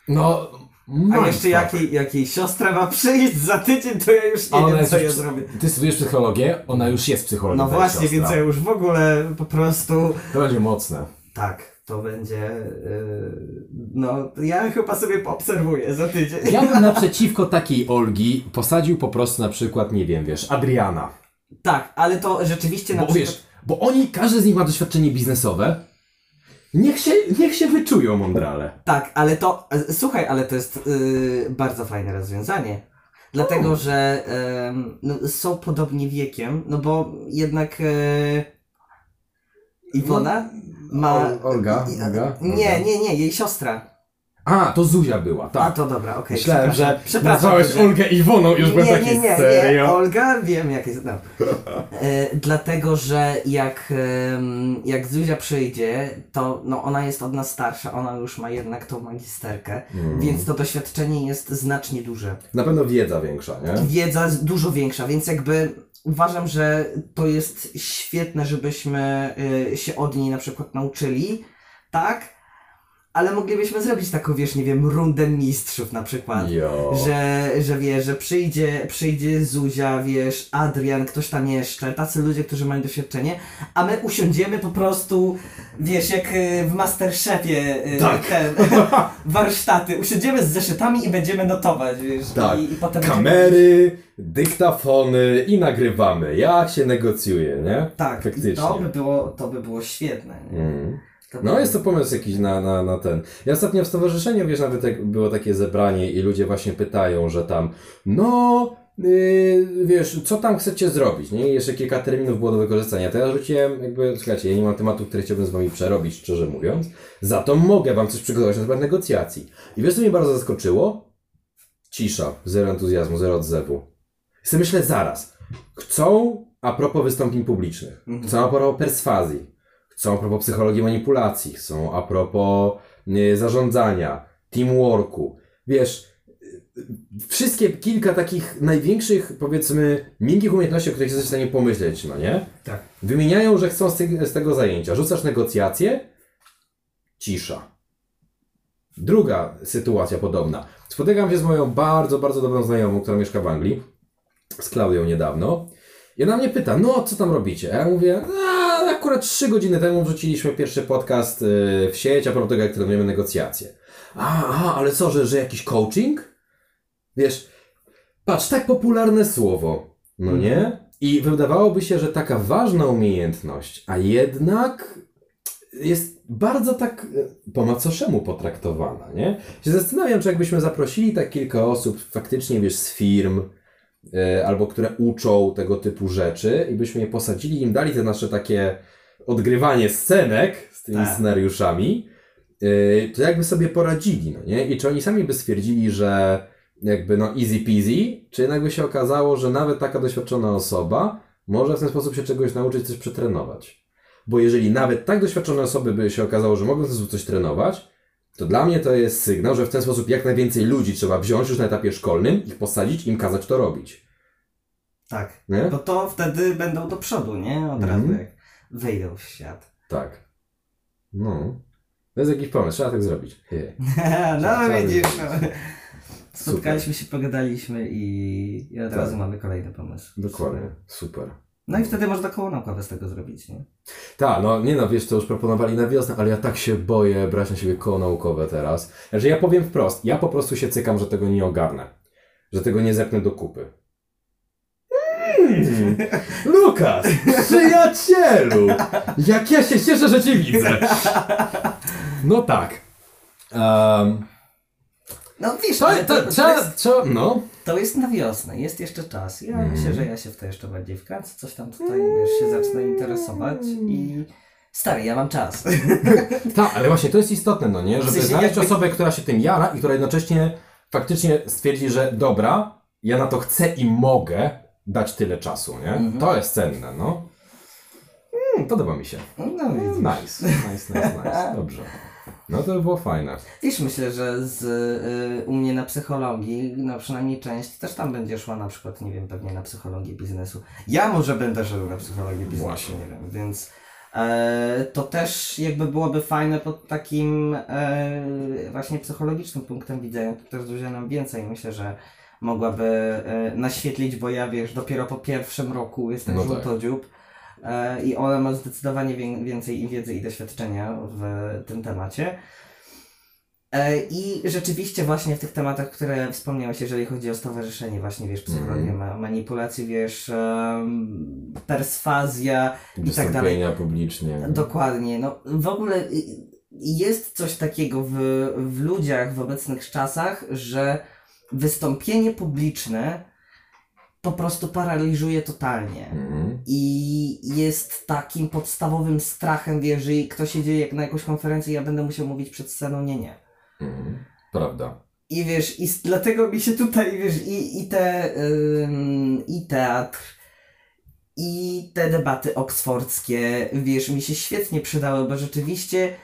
A: No,
D: A
A: mindfuck.
D: jeszcze jak jej, jak jej siostra ma przyjść za tydzień, to ja już nie
A: Ona
D: wiem, co ja zrobię.
A: Ty studiujesz psychologię, ona już jest psychologiem.
D: No właśnie,
A: siostra.
D: więc ja już w ogóle po prostu...
A: To będzie mocne.
D: Tak, to będzie... Yy, no, ja chyba sobie poobserwuję za tydzień.
A: Ja bym naprzeciwko takiej Olgi posadził po prostu na przykład, nie wiem, wiesz, Adriana.
D: Tak, ale to rzeczywiście na
A: Bo
D: przykład...
A: wiesz, bo oni, każdy z nich ma doświadczenie biznesowe. Niech się, niech się wyczują mądrale.
D: Tak, ale to, słuchaj, ale to jest y, bardzo fajne rozwiązanie. Dlatego, że em, no, są podobni wiekiem, no bo jednak e, Iwona ma...
C: Ol- Olga, Olga,
D: Nie, nie, nie, jej siostra.
A: A, to Zuzia była,
D: A
A: tak.
D: to dobra, okej.
A: Myślałem,
D: przepraszam,
A: że
D: przepraszam,
A: nazwałeś Olgę Iwoną i już byłem
D: nie,
A: taki
D: nie, nie, nie,
A: serio.
D: Olga, wiem jak jest. No. E, dlatego, że jak, jak Zuzia przyjdzie, to no, ona jest od nas starsza, ona już ma jednak tą magisterkę,
C: Mm.
D: więc to doświadczenie jest znacznie duże.
C: Na pewno wiedza większa, nie?
D: Wiedza dużo większa, więc jakby uważam, że to jest świetne, żebyśmy y, się od niej na przykład nauczyli, tak? Ale moglibyśmy zrobić taką, wiesz, nie wiem, rundę mistrzów na przykład.
C: Jo.
D: Że, że wiesz, że przyjdzie, przyjdzie Zuzia, wiesz, Adrian, ktoś tam jeszcze, tacy ludzie, którzy mają doświadczenie, a my usiądziemy po prostu, wiesz, jak y, w Masterchefie y,
C: Tak.
D: ten, warsztaty, usiądziemy z zeszytami i będziemy notować, wiesz,
C: Tak.
D: i, i potem
C: Kamery, dyktafony i nagrywamy. Jak się negocjuje, nie?
D: Tak,
C: Faktycznie.
D: to by było, to by było świetne. Nie?
C: Mm. No jest to pomysł jakiś na, na, na ten. Ja ostatnio w stowarzyszeniu, wiesz, nawet jak było takie zebranie i ludzie właśnie pytają, że tam, no, yy, wiesz, co tam chcecie zrobić, nie? I jeszcze kilka terminów było do wykorzystania. To ja rzuciłem, jakby, słuchajcie, ja nie mam tematów, które chciałbym z wami przerobić, szczerze mówiąc. Za to mogę wam coś przygotować na temat negocjacji. I wiesz, co mnie bardzo zaskoczyło? Cisza, zero entuzjazmu, zero odzewu. I myślę, zaraz, chcą a propos wystąpień publicznych, chcą a propos perswazji, chcą a propos psychologii manipulacji, chcą a propos y, zarządzania, teamworku. Wiesz, y, wszystkie kilka takich największych, powiedzmy, miękkich umiejętności, o których jesteś w stanie pomyśleć, no nie?
D: Tak.
C: Wymieniają, że chcą z, tego zajęcia. Rzucasz negocjacje, cisza. Druga sytuacja podobna. Spotykam się z moją bardzo, bardzo dobrą znajomą, która mieszka w Anglii, z Klaudią niedawno. I ona mnie pyta, no co tam robicie? A ja mówię, a akurat trzy godziny temu wrzuciliśmy pierwszy podcast y, w sieć, a propos tego, jak trenujemy negocjacje. A, a, ale co, że, że jakiś coaching? Wiesz, patrz, tak popularne słowo, no nie? I wydawałoby się, że taka ważna umiejętność, a jednak jest bardzo tak e, po macoszemu potraktowana, nie? Się zastanawiam, czy jakbyśmy zaprosili tak kilka osób faktycznie, wiesz, z firm, albo które uczą tego typu rzeczy i byśmy je posadzili, im dali te nasze takie odgrywanie scenek z tymi
D: Tak.
C: scenariuszami, e, to jakby sobie poradzili, no nie? I czy oni sami by stwierdzili, że jakby no easy peasy, czy jednak by się okazało, że nawet taka doświadczona osoba może w ten sposób się czegoś nauczyć, coś przetrenować. Bo jeżeli nawet tak doświadczone osoby by się okazało, że mogą w ten sposób coś trenować, to dla mnie to jest sygnał, że w ten sposób jak najwięcej ludzi trzeba wziąć już na etapie szkolnym, ich posadzić, im kazać to robić.
D: Tak.
C: Nie?
D: Bo to wtedy będą do przodu, nie? Od
C: Mhm.
D: razu jak wyjdą w świat.
C: Tak. No. To jest jakiś pomysł, trzeba tak zrobić. Je.
D: no widzisz. no. Spotkaliśmy się, pogadaliśmy i, i od
C: Tak.
D: razu mamy kolejny pomysł.
C: Dokładnie. Super.
D: No i wtedy można koło naukowe z tego zrobić, nie?
C: Tak, no nie no, wiesz, to już proponowali na wiosnę, ale ja tak się boję brać na siebie koło naukowe teraz. Że ja powiem wprost, ja po prostu się cykam, że tego nie ogarnę. Że tego nie zepnę do kupy. Mm. Lukas, przyjacielu! Jak ja się cieszę, że cię widzę! No tak. Um,
D: No wiesz,
C: to,
D: ale
C: to,
D: to, to, jest,
C: no.
D: to jest na wiosnę, jest jeszcze czas. Ja
C: Mhm.
D: myślę, że ja się w to jeszcze bardziej wkręcę, coś tam tutaj, wiesz, się zacznę interesować i... Stary, ja mam czas.
C: Tak, ale właśnie to jest istotne, no nie? Żeby
D: sensie
C: znaleźć
D: jakby-
C: osobę, która się tym jara i która jednocześnie faktycznie stwierdzi, że dobra, ja na to chcę i mogę dać tyle czasu, nie?
D: Mhm.
C: To jest cenne, no. Mm, podoba mi się.
D: No widzisz.
C: Nice, nice, nice, nice. Dobrze. No to by było fajne.
D: Wiesz, myślę, że z, y, u mnie na psychologii, no przynajmniej część, też tam będzie szła na przykład, nie wiem, pewnie na psychologię biznesu. Ja może będę szedł na psychologię biznesu,
C: Właśnie.
D: nie wiem, więc e, to też jakby byłoby fajne pod takim e, właśnie psychologicznym punktem widzenia. To też dużo nam więcej, myślę, że mogłaby e, naświetlić, bo ja wiesz, dopiero po pierwszym roku jestem
C: no tak.
D: żółtodziób. E, I ona ma zdecydowanie wię- więcej i wiedzy i doświadczenia w tym temacie. E, I rzeczywiście właśnie w tych tematach, które wspomniałeś, jeżeli chodzi o stowarzyszenie, właśnie wiesz, psychologia ma, manipulacji, wiesz, em, perswazja i tak dalej.
C: Wystąpienia publicznie.
D: Dokładnie. No, w ogóle y, jest coś takiego w, w ludziach w obecnych czasach, że wystąpienie publiczne po prostu paraliżuje totalnie.
C: Mhm.
D: I jest takim podstawowym strachem, że ktoś jedzie jak na jakąś konferencję, ja będę musiał mówić przed sceną, nie, nie.
C: Mhm. Prawda.
D: I wiesz, i dlatego mi się tutaj, wiesz, i, i te, ym, i teatr, i te debaty oksfordzkie, wiesz, mi się świetnie przydały, bo rzeczywiście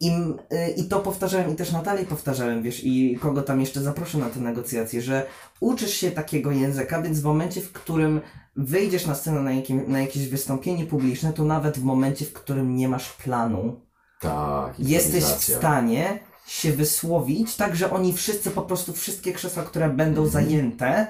D: im, y, i to powtarzałem i też Natalii powtarzałem, wiesz, i kogo tam jeszcze zaproszę na te negocjacje, że uczysz się takiego języka, więc w momencie, w którym wyjdziesz na scenę na, jakim, na jakieś wystąpienie publiczne, to nawet w momencie, w którym nie masz planu,
C: Tak.
D: jesteś w stanie się wysłowić, tak że oni wszyscy, po prostu wszystkie krzesła, które będą zajęte,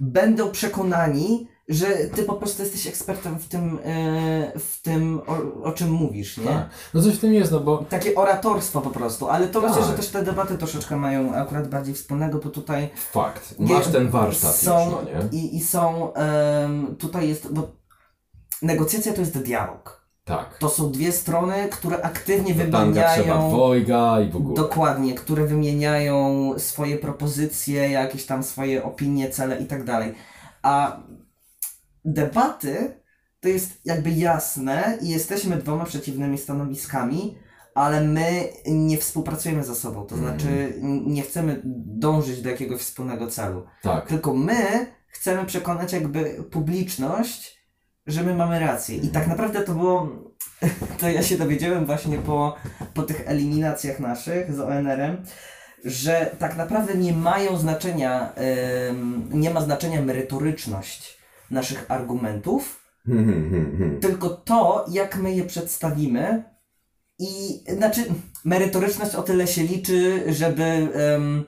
D: będą przekonani, że ty po prostu jesteś ekspertem w tym, e, w tym o, o czym mówisz, nie?
C: Tak. No coś w tym jest, no bo
D: Takie oratorstwo po prostu, ale to
C: Tak.
D: myślę, że też te debaty troszeczkę mają akurat bardziej wspólnego, bo tutaj
C: fakt. Masz ten warsztat
D: są,
C: już, no nie?
D: i, i są, em, tutaj jest, bo negocjacja to jest dialog.
C: Tak.
D: To są dwie strony, które aktywnie
C: Do trzeba
D: wymieniają...
C: dwojga i w ogóle.
D: Dokładnie, które wymieniają swoje propozycje, jakieś tam swoje opinie, cele i tak dalej. A debaty to jest jakby jasne i jesteśmy dwoma przeciwnymi stanowiskami, ale my nie współpracujemy ze sobą. To
C: Mhm.
D: znaczy nie chcemy dążyć do jakiegoś wspólnego celu.
C: Tak.
D: Tylko my chcemy przekonać jakby publiczność, że my mamy rację. I tak naprawdę to było, to ja się dowiedziałem właśnie po, po tych eliminacjach naszych z ONR-em, że tak naprawdę nie mają znaczenia, ym, nie ma znaczenia merytoryczność naszych argumentów,
C: Hmm, hmm, hmm,
D: tylko to, jak my je przedstawimy. I znaczy, merytoryczność o tyle się liczy, żeby em,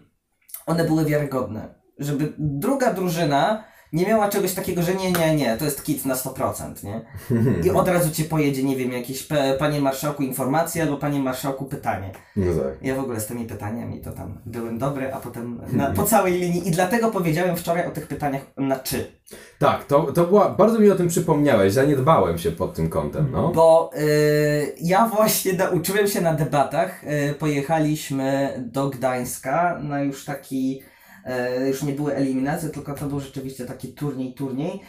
D: one były wiarygodne. Żeby druga drużyna nie miała czegoś takiego, że nie, nie, nie, to jest kit na 100%, nie? I od razu ci pojedzie, nie wiem, jakieś panie marszałku informacja albo panie marszałku pytanie.
C: No tak.
D: Ja w ogóle z tymi pytaniami to tam byłem dobry, a potem na, po całej linii i dlatego powiedziałem wczoraj o tych pytaniach na czy.
C: Tak, to, to była, bardzo mi o tym przypomniałeś, zaniedbałem się pod tym kątem, no.
D: Bo y, ja właśnie nauczyłem się na debatach. Y, pojechaliśmy do Gdańska na już taki, już nie były eliminacje, tylko to był rzeczywiście taki turniej, turniej.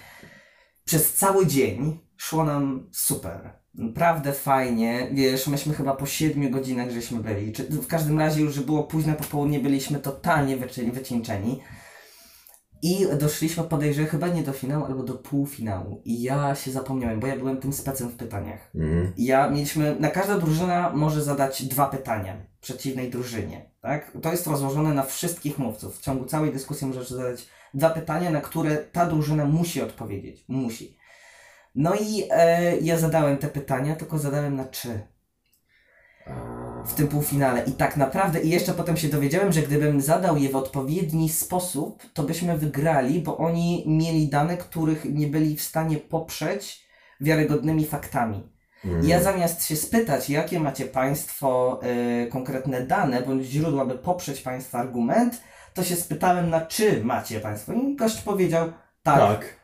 D: Przez cały dzień szło nam super. Naprawdę fajnie, wiesz, myśmy chyba po 7 godzinach żeśmy byli. Czy, w każdym razie już, że było późne popołudnie, byliśmy totalnie wycieńczeni. I doszliśmy, podejrzewam, chyba nie do finału, albo do półfinału. I ja się zapomniałem, bo ja byłem tym specem w pytaniach.
C: Mhm.
D: Ja mieliśmy, na każda drużyna może zadać dwa pytania przeciwnej drużynie, tak? To jest rozłożone na wszystkich mówców. W ciągu całej dyskusji możesz zadać dwa pytania, na które ta drużyna musi odpowiedzieć. Musi. No i e, ja zadałem te pytania, tylko zadałem na trzy w tym półfinale. I tak naprawdę, i jeszcze potem się dowiedziałem, że gdybym zadał je w odpowiedni sposób, to byśmy wygrali, bo oni mieli dane, których nie byli w stanie poprzeć wiarygodnymi faktami. I Ja zamiast się spytać, jakie macie Państwo y, konkretne dane, bądź źródła, by poprzeć Państwa argument, to się spytałem, na czy macie Państwo. I gość powiedział, tak.
C: Tak.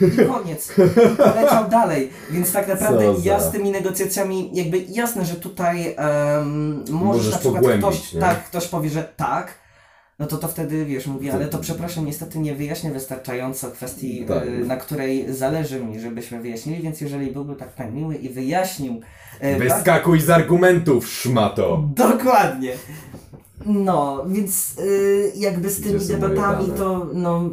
D: I koniec. I poleciał dalej. Więc tak naprawdę ja z tymi negocjacjami, jakby jasne, że tutaj em, możesz
C: Możesz
D: na przykład ktoś,
C: nie?
D: tak, ktoś powie, że tak, no to to wtedy wiesz, mówi, ale to przepraszam, niestety nie wyjaśnię wystarczająco kwestii,
C: Tak.
D: y, na której zależy mi, żebyśmy wyjaśnili, więc jeżeli byłby tak pan miły i wyjaśnił e,
C: Wyskakuj z argumentów, szmato!
D: Dokładnie. No, więc y, jakby z tymi debatami to no.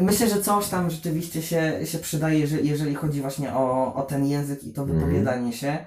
D: Myślę, że coś tam rzeczywiście się, się przydaje, że jeżeli chodzi właśnie o, o ten język i to
C: Mhm.
D: wypowiadanie się.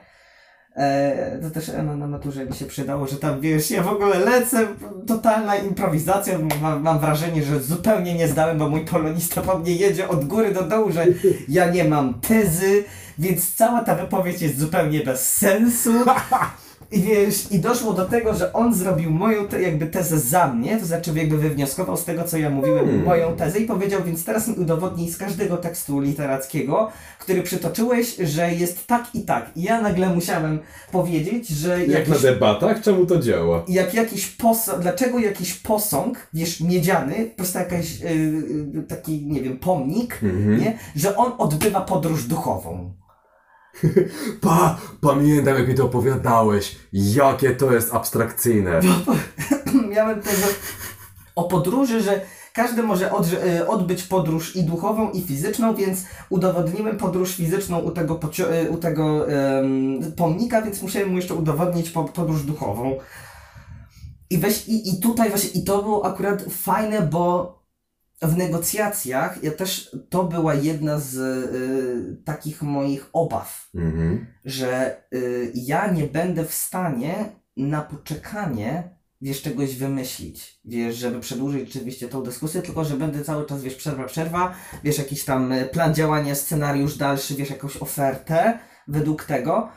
D: E, to też na, na maturze mi się przydało, że tam wiesz, ja w ogóle lecę, totalna improwizacja, mam, mam wrażenie, że zupełnie nie zdałem, bo mój polonista po mnie jedzie od góry do dołu, że ja nie mam tezy, więc cała ta wypowiedź jest zupełnie bez sensu. I wiesz, i doszło do tego, że on zrobił moją te, jakby tezę za mnie, to znaczy jakby wywnioskował z tego, co ja mówiłem,
C: Hmm.
D: moją tezę i powiedział, więc teraz mi udowodnij z każdego tekstu literackiego, który przytoczyłeś, że jest tak i tak. I ja nagle musiałem powiedzieć, że
C: Jak
D: jakiś,
C: na debatach? Czemu to działa?
D: jak jakiś posąg, dlaczego jakiś posąg, wiesz, miedziany, po prostu jakaś, yy, taki, nie wiem, pomnik,
C: Mhm.
D: nie, że on odbywa podróż duchową.
C: Pa, pamiętam jak mi to opowiadałeś. Jakie to jest abstrakcyjne.
D: miałem tego o podróży, że każdy może e, odbyć podróż i duchową, i fizyczną, więc udowodniłem podróż fizyczną u tego, e, u tego em, pomnika, więc musiałem mu jeszcze udowodnić po- podróż duchową. I, weź, i, I tutaj właśnie, i to było akurat fajne, bo w negocjacjach ja też, to była jedna z y, takich moich obaw
C: Mhm.
D: że y, ja nie będę w stanie na poczekanie, wiesz, czegoś wymyślić, wiesz, żeby przedłużyć rzeczywiście tą dyskusję, tylko że będę cały czas, wiesz, przerwa, przerwa, wiesz, jakiś tam y, plan działania, scenariusz dalszy, wiesz, jakąś ofertę według tego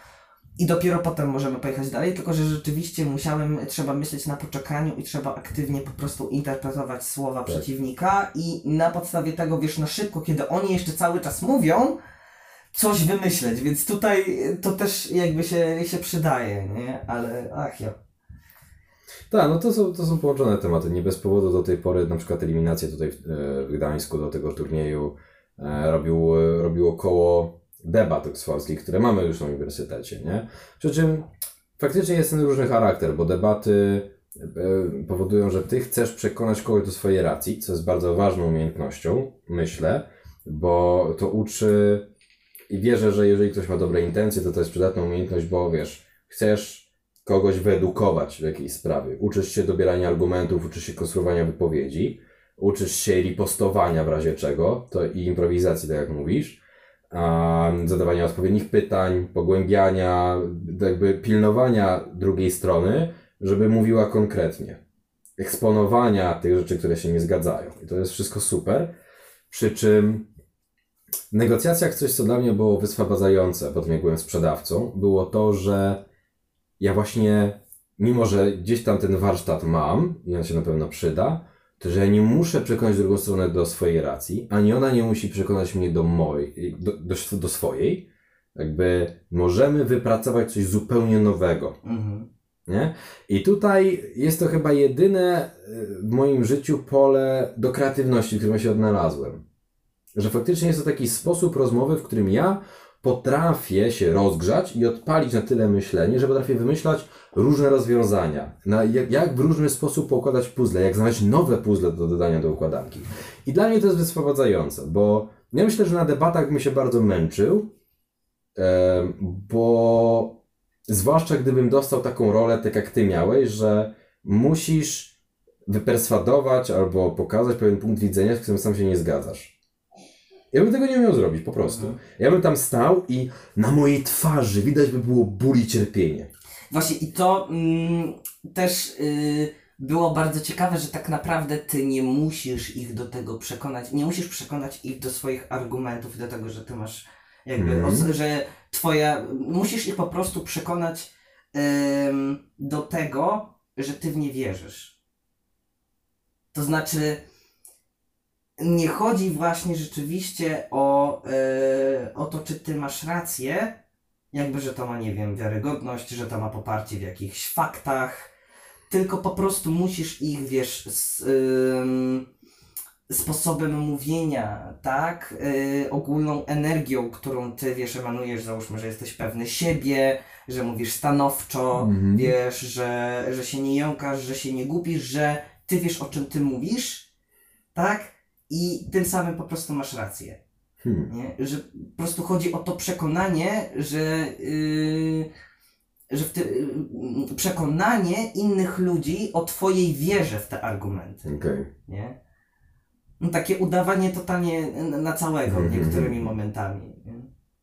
D: i dopiero potem możemy pojechać dalej, tylko że rzeczywiście musiałem, trzeba myśleć na poczekaniu i trzeba aktywnie po prostu interpretować słowa przeciwnika i na podstawie tego, wiesz, na szybko, kiedy oni jeszcze cały czas mówią, coś wymyśleć, więc tutaj to też jakby się, się przydaje, nie? Ale ach ja.
C: Tak, no to są, to są połączone tematy. Nie bez powodu do tej pory na przykład eliminację tutaj w, e, w Gdańsku do tego turnieju e, robił, robiło koło debat oksfordzkich, które mamy już na uniwersytecie, nie? Przy czym faktycznie jest ten różny charakter, bo debaty e, powodują, że ty chcesz przekonać kogoś do swojej racji, co jest bardzo ważną umiejętnością, myślę, bo to uczy i wierzę, że jeżeli ktoś ma dobre intencje, to to jest przydatna umiejętność, bo wiesz, chcesz kogoś wyedukować w jakiejś sprawie. Uczysz się dobierania argumentów, uczysz się konstruowania wypowiedzi, uczysz się ripostowania w razie czego, to i improwizacji, tak jak mówisz, zadawania odpowiednich pytań, pogłębiania, jakby pilnowania drugiej strony, żeby mówiła konkretnie. Eksponowania tych rzeczy, które się nie zgadzają. I to jest wszystko super. Przy czym w negocjacjach coś, co dla mnie było wyswabadzające, potem jak byłem sprzedawcą, było to, że ja właśnie, mimo że gdzieś tam ten warsztat mam i on się na pewno przyda, to że ja nie muszę przekonać drugą stronę do swojej racji, ani ona nie musi przekonać mnie do mojej, do, do, do swojej. Jakby możemy wypracować coś zupełnie nowego.
D: Mhm.
C: Nie? I tutaj jest to chyba jedyne y, w moim życiu pole do kreatywności, w którym się odnalazłem. Że faktycznie jest to taki sposób rozmowy, w którym ja potrafię się rozgrzać i odpalić na tyle myślenie, że potrafię wymyślać różne rozwiązania. Na, jak, jak w różny sposób poukładać puzzle, jak znaleźć nowe puzzle do dodania do układanki. I dla mnie to jest wyswobadzające, bo ja myślę, że na debatach bym się bardzo męczył, bo zwłaszcza gdybym dostał taką rolę, tak jak ty miałeś, że musisz wyperswadować albo pokazać pewien punkt widzenia, z którym sam się nie zgadzasz. Ja bym tego nie umiał zrobić, po prostu. Ja bym tam stał i na mojej twarzy widać by było ból i cierpienie.
D: Właśnie i to mm, też y, było bardzo ciekawe, że tak naprawdę ty nie musisz ich do tego przekonać, nie musisz przekonać ich do swoich argumentów, do tego, że ty masz jakby,
C: Mhm.
D: że twoja, musisz ich po prostu przekonać ym, do tego, że ty w nie wierzysz. To znaczy, nie chodzi właśnie rzeczywiście o, e, o to, czy ty masz rację, jakby, że to ma, nie wiem, wiarygodność, że to ma poparcie w jakichś faktach, tylko po prostu musisz ich, wiesz, z, ym, sposobem mówienia, tak, y, ogólną energią, którą ty, wiesz, emanujesz, załóżmy, że jesteś pewny siebie, że mówisz stanowczo,
C: Mhm.
D: wiesz, że, że się nie jąkasz, że się nie gubisz, że ty wiesz, o czym ty mówisz, tak, i tym samym po prostu masz rację.
C: Hmm.
D: Nie? Że po prostu chodzi o to przekonanie, że, yy, że w ty, yy, przekonanie innych ludzi o twojej wierze w te argumenty.
C: Okej.
D: Nie? No, takie udawanie totalnie na- całego
C: Mhm.
D: niektórymi momentami. Nie?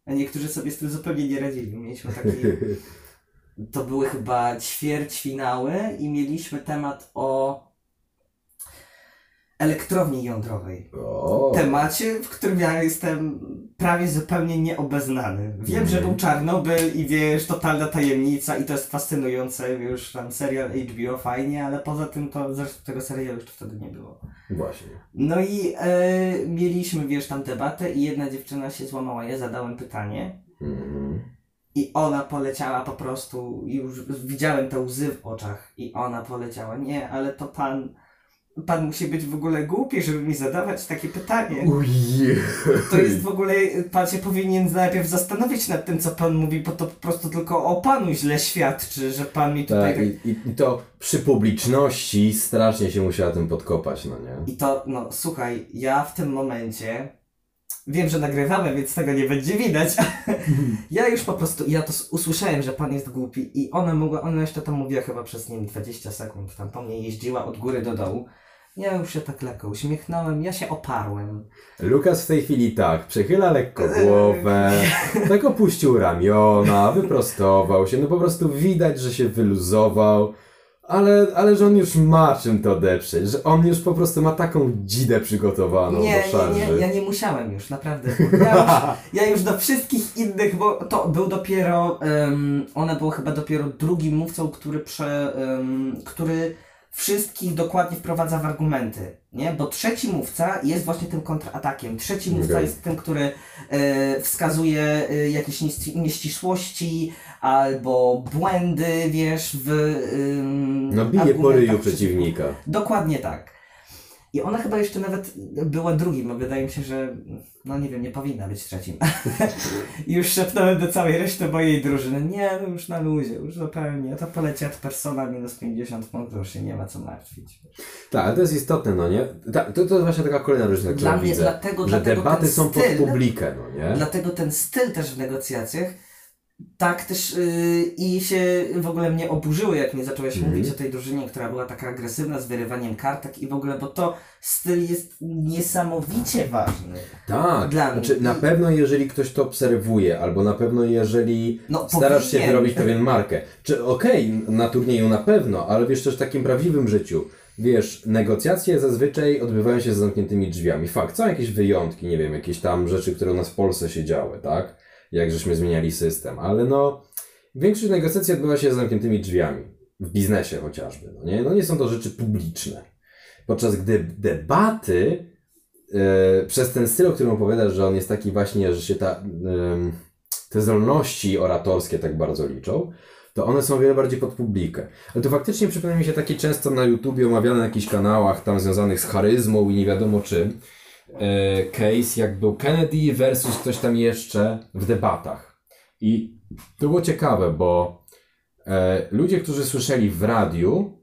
D: A niektórzy sobie z tym zupełnie nie radzili. Mieliśmy taki, to były chyba ćwierćfinały i mieliśmy temat o elektrowni jądrowej
C: O.
D: temacie, w którym ja jestem prawie zupełnie nieobeznany. Wiem,
C: Mhm.
D: że był Czarnobyl i wiesz, totalna tajemnica i to jest fascynujące, już tam serial HBO fajnie, ale poza tym to zresztą tego serialu jeszcze wtedy nie było.
C: Właśnie.
D: No i e, mieliśmy, wiesz, tam debatę i jedna dziewczyna się złamała, ja zadałem pytanie
C: Mhm.
D: i ona poleciała po prostu, już widziałem te łzy w oczach i ona poleciała, nie, ale to pan, pan musi być w ogóle głupi, żeby mi zadawać takie pytanie.
C: Ujej.
D: To jest w ogóle, pan się powinien najpierw zastanowić nad tym, co pan mówi, bo to po prostu tylko o panu źle świadczy, że pan mi tutaj
C: Tak,
D: tak...
C: i, i, I to przy publiczności strasznie się musiała tym podkopać, no nie?
D: I to, no słuchaj, ja w tym momencie, wiem, że nagrywamy, więc tego nie będzie widać, ja już po prostu, ja to usłyszałem, że pan jest głupi i ona mogła, ona jeszcze tam mówiła chyba przez, nie wiem, 20 sekund, tam po mnie jeździła od góry do dołu. Ja już się tak lekko uśmiechnąłem, ja się oparłem.
C: Lukas w tej chwili tak, przechyla lekko głowę, tak opuścił ramiona, wyprostował się, no po prostu widać, że się wyluzował, ale, ale że on już ma czym to odeprzeć, że on już po prostu ma taką dzidę przygotowaną
D: nie,
C: do szarży.
D: nie, nie, ja nie musiałem już, naprawdę. Ja już, ja już do wszystkich innych, bo to był dopiero, um, ona była chyba dopiero drugim mówcą, który prze, em, który wszystkich dokładnie wprowadza w argumenty, nie? Bo trzeci mówca jest właśnie tym kontratakiem. Trzeci mówca
C: Okej.
D: jest tym, który e, wskazuje e, jakieś nieści- nieścisłości albo błędy, wiesz, w em,
C: No bije po ryju
D: przeciw-
C: przeciwnika.
D: Dokładnie tak. I ona chyba jeszcze nawet była drugim, a wydaje mi się, że no nie wiem, nie powinna być trzecim. I już szepnąłem do całej reszty mojej drużyny, nie, no już na luzie, już zupełnie, to poleci od persona minus 50 punktów, już się nie ma co martwić.
C: Tak, ale to jest istotne, no nie? Ta, to, to jest właśnie taka kolejna rzecz, którą
D: Dla mnie,
C: widzę,
D: dlatego,
C: że
D: dlatego
C: debaty
D: ten
C: są pod
D: styl,
C: publikę, no nie?
D: Dlatego ten styl też w negocjacjach tak też yy, i się w ogóle mnie oburzyło, jak mnie zacząłeś
C: Mhm.
D: mówić o tej drużynie, która była taka agresywna z wyrywaniem kartek i w ogóle, bo to styl jest niesamowicie ważny.
C: Tak,
D: Dla
C: znaczy
D: mnie.
C: na pewno jeżeli ktoś to obserwuje, albo na pewno jeżeli
D: No,
C: starasz się
D: powinien.
C: wyrobić pewien markę. Czy okej, na turnieju na pewno, ale wiesz też w takim prawdziwym życiu. Wiesz, negocjacje zazwyczaj odbywają się z zamkniętymi drzwiami. Fakt, są jakieś wyjątki, nie wiem, jakieś tam rzeczy, które u nas w Polsce się działy, tak? Jak żeśmy zmieniali system, ale no, większość negocjacji odbywa się z zamkniętymi drzwiami. W biznesie chociażby, no nie? No nie są to rzeczy publiczne. Podczas gdy debaty, e, przez ten styl, o którym opowiadasz, że on jest taki właśnie, że się ta, em, te zdolności oratorskie tak bardzo liczą, to one są wiele bardziej pod publikę. Ale to faktycznie przypomina mi się takie często na YouTubie omawiane na jakichś kanałach tam związanych z charyzmą i nie wiadomo czym. E, case jak był Kennedy versus ktoś tam jeszcze w debatach. I to było ciekawe, bo e, ludzie, którzy słyszeli w radiu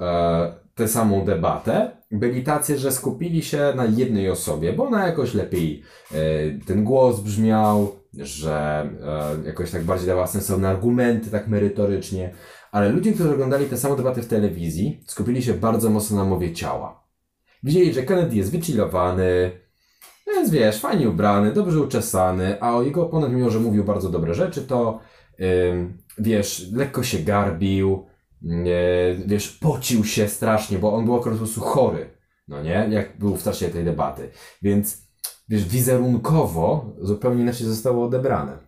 C: e, tę samą debatę, byli tacy, że skupili się na jednej osobie, bo ona jakoś lepiej ten głos brzmiał, że jakoś tak bardziej dawała sensowne argumenty, tak merytorycznie. Ale ludzie, którzy oglądali tę samą debatę w telewizji, skupili się bardzo mocno na mowie ciała. Widzieli, że Kennedy jest wychillowany, jest, wiesz, fajnie ubrany, dobrze uczesany, a o jego oponent, mimo że mówił bardzo dobre rzeczy, to ym, wiesz, lekko się garbił, nie, wiesz, pocił się strasznie, bo on był akurat po prostu chory, no nie, jak był w czasie tej debaty. Więc, wiesz, wizerunkowo zupełnie inaczej zostało odebrane.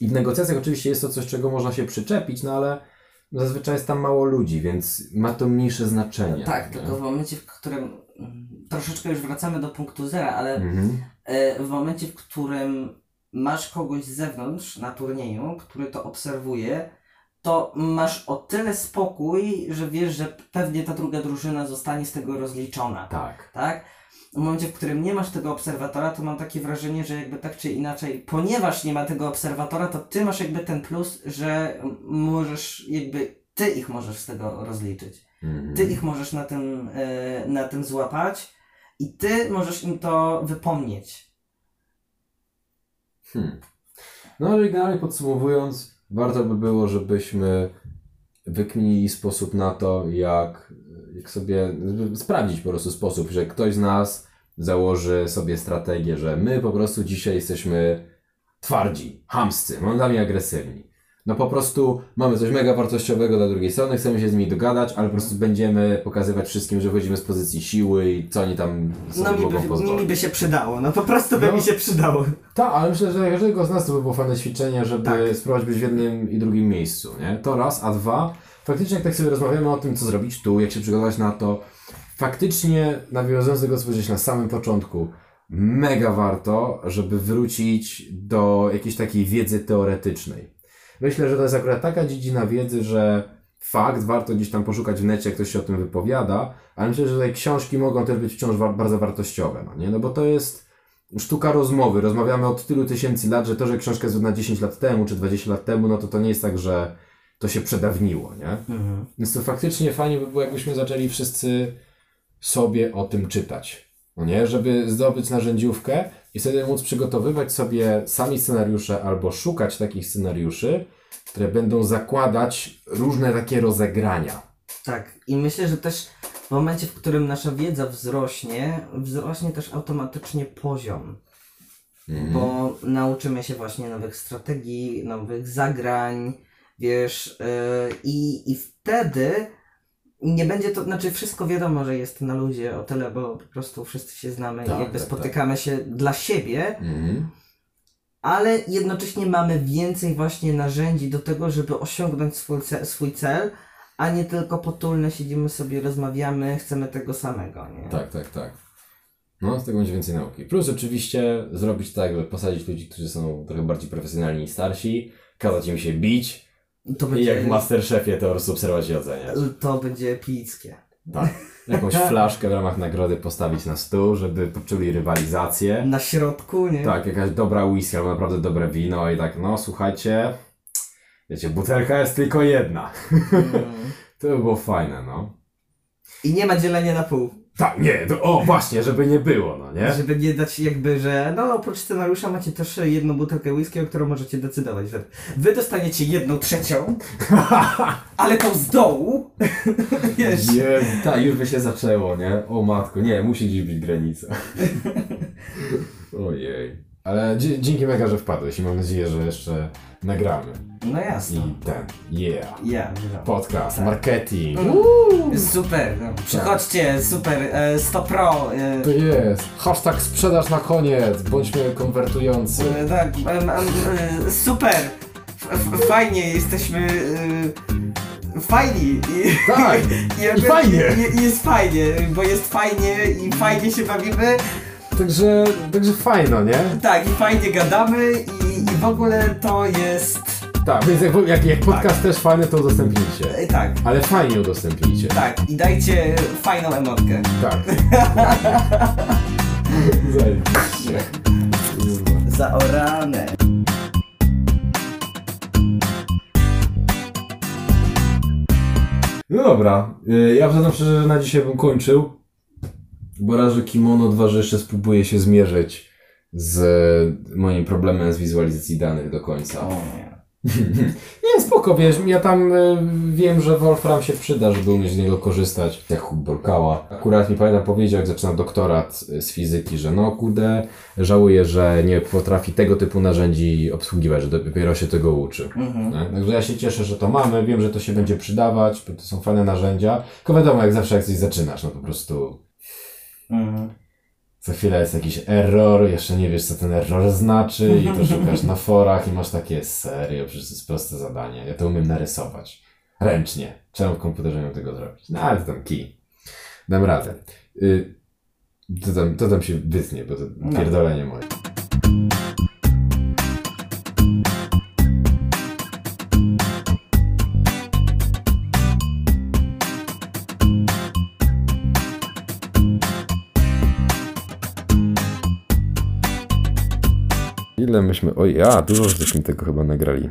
C: I w negocjacjach oczywiście jest to coś, czego można się przyczepić, no ale zazwyczaj jest tam mało ludzi, więc ma to mniejsze znaczenie.
D: Tak,
C: nie?
D: tylko w momencie, w którym troszeczkę już wracamy do punktu zera, ale
C: Mhm.
D: e, w momencie, w którym masz kogoś z zewnątrz na turnieju, który to obserwuje, to masz o tyle spokój, że wiesz, że pewnie ta druga drużyna zostanie z tego rozliczona.
C: Tak.
D: tak? W momencie, w którym nie masz tego obserwatora, to mam takie wrażenie, że jakby tak czy inaczej, ponieważ nie ma tego obserwatora, to ty masz jakby ten plus, że możesz jakby, ty ich możesz z tego rozliczyć.
C: Mhm.
D: Ty ich możesz na tym, e, na tym złapać i ty możesz im to wypomnieć.
C: Hmm. No ale generalnie podsumowując, warto by było, żebyśmy wykminili sposób na to, jak, jak sobie sprawdzić po prostu sposób, że ktoś z nas założy sobie strategię, że my po prostu dzisiaj jesteśmy twardzi, hamscy, momentami agresywni. No po prostu mamy coś mega wartościowego dla drugiej strony, chcemy się z nimi dogadać, ale po prostu będziemy pokazywać wszystkim, że wchodzimy z pozycji siły i co oni tam sobie
D: No mi
C: mogą
D: by,
C: pozwolić.
D: mi by się przydało, no po prostu by
C: No.
D: mi się przydało.
C: Tak, ale myślę, że dla każdego z nas to by było fajne ćwiczenie, żeby
D: Tak.
C: spróbować być w jednym i drugim miejscu, nie? To raz, a dwa, faktycznie jak tak sobie rozmawiamy o tym, co zrobić tu, jak się przygotować na to, faktycznie nawiązując do tego, co powiedziałeś na samym początku, mega warto, żeby wrócić do jakiejś takiej wiedzy teoretycznej. Myślę, że to jest akurat taka dziedzina wiedzy, że fakt, warto gdzieś tam poszukać w necie, jak ktoś się o tym wypowiada, ale myślę, że tutaj książki mogą też być wciąż wa- bardzo wartościowe, no nie? No bo to jest sztuka rozmowy. Rozmawiamy od tylu tysięcy lat, że to, że książka jest wydana 10 lat temu czy 20 lat temu, no to to nie jest tak, że to się przedawniło, nie?
D: Mhm.
C: Więc to faktycznie fajnie by było, jakbyśmy zaczęli wszyscy sobie o tym czytać. No nie? Żeby zdobyć narzędziówkę i wtedy móc przygotowywać sobie sami scenariusze albo szukać takich scenariuszy, które będą zakładać różne takie rozegrania.
D: Tak, i myślę, że też w momencie, w którym nasza wiedza wzrośnie, wzrośnie też automatycznie poziom.
C: Mhm.
D: Bo nauczymy się właśnie nowych strategii, nowych zagrań, wiesz, yy, i, i wtedy nie będzie to, znaczy wszystko wiadomo, że jest na luzie o tyle, bo po prostu wszyscy się znamy
C: Tak,
D: i jakby
C: tak,
D: spotykamy się dla siebie,
C: Mhm.
D: ale jednocześnie mamy więcej właśnie narzędzi do tego, żeby osiągnąć swój, ce- swój cel, a nie tylko potulne siedzimy sobie, rozmawiamy, chcemy tego samego, nie?
C: Tak, tak, tak. No, z tego będzie więcej nauki. Plus oczywiście zrobić tak, żeby posadzić ludzi, którzy są trochę bardziej profesjonalni i starsi, kazać im się bić
D: To
C: i
D: będzie,
C: jak w Masterchefie to po obserwować i oceniać.
D: to będzie epickie.
C: Tak. Jakąś flaszkę w ramach nagrody postawić na stół, żeby poczuli rywalizację.
D: Na środku, nie?
C: Tak, jakaś dobra whisky albo naprawdę dobre wino i tak, no słuchajcie, wiecie, butelka jest tylko jedna.
D: Mm.
C: To by było fajne, no.
D: I nie ma dzielenia na pół.
C: Tak, nie, to, o właśnie, żeby nie było, no nie?
D: Żeby nie dać jakby, że no oprócz scenariusza macie też jedną butelkę whisky, o którą możecie decydować. Że wy dostaniecie jedną trzecią, ale tą z dołu, wiesz,
C: Nie, tak, już by się zaczęło, nie? O matko, nie, musi gdzieś być granica. Ojej. Ale dzięki mega, że wpadłeś i mam nadzieję, że jeszcze nagramy.
D: no
C: I
D: jasne.
C: ten, yeah.
D: Ja,
C: Podcast,
D: Tak.
C: marketing.
D: Super, no. przychodźcie, super, e, 100 pro. E,
C: To jest. Hashtag sprzedaż na koniec. Bądźmy konwertujący.
D: e, tak, em, e, super, F- fajnie, jesteśmy e, fajni. I,
C: Tak,
D: i,
C: i fajnie.
D: I, I jest fajnie, bo jest fajnie i fajnie się bawimy.
C: Także, także fajno, nie?
D: Tak, i fajnie gadamy i, i w ogóle to jest...
C: Tak, więc jak, jak, jak podcast też fajny, to udostępnijcie.
D: e, Tak,
C: Ale fajnie udostępnijcie.
D: tak. I dajcie fajną emotkę.
C: Tak. Zajebiście.
D: Zaorane.
C: No dobra, y, ja przyznam szczerze, że na dzisiaj bym kończył. Bo raz, że kimono, dwa, że jeszcze spróbuję się zmierzyć z moim problemem z wizualizacji danych do końca.
D: O nie.
C: Nie, spoko, wiesz, ja tam y, wiem, że Wolfram się przyda, żeby umieć z niego korzystać, jak Borkała. Akurat mi pamiętam powiedział, jak zaczynał doktorat y, z fizyki, że no kurde, żałuję, że nie potrafi tego typu narzędzi obsługiwać, że dopiero się tego uczy. Nie? Także ja się cieszę, że to mamy, wiem, że to się będzie przydawać, bo to są fajne narzędzia. Tylko wiadomo, jak zawsze jak coś zaczynasz, no po prostu
D: Mhm.
C: za chwilę jest jakiś error, jeszcze nie wiesz, co ten error znaczy i to szukasz na forach i masz takie, serio, przecież to jest proste zadanie. Ja to umiem narysować. Ręcznie. Czemu w komputerze nie tego zrobić? No ale to tam kij. Dam radę. Y, to, tam, to tam się wytnie, bo to
D: No.
C: pierdolenie moje. Ile myśmy... Oj, a, dużo żeśmy tego chyba nagrali.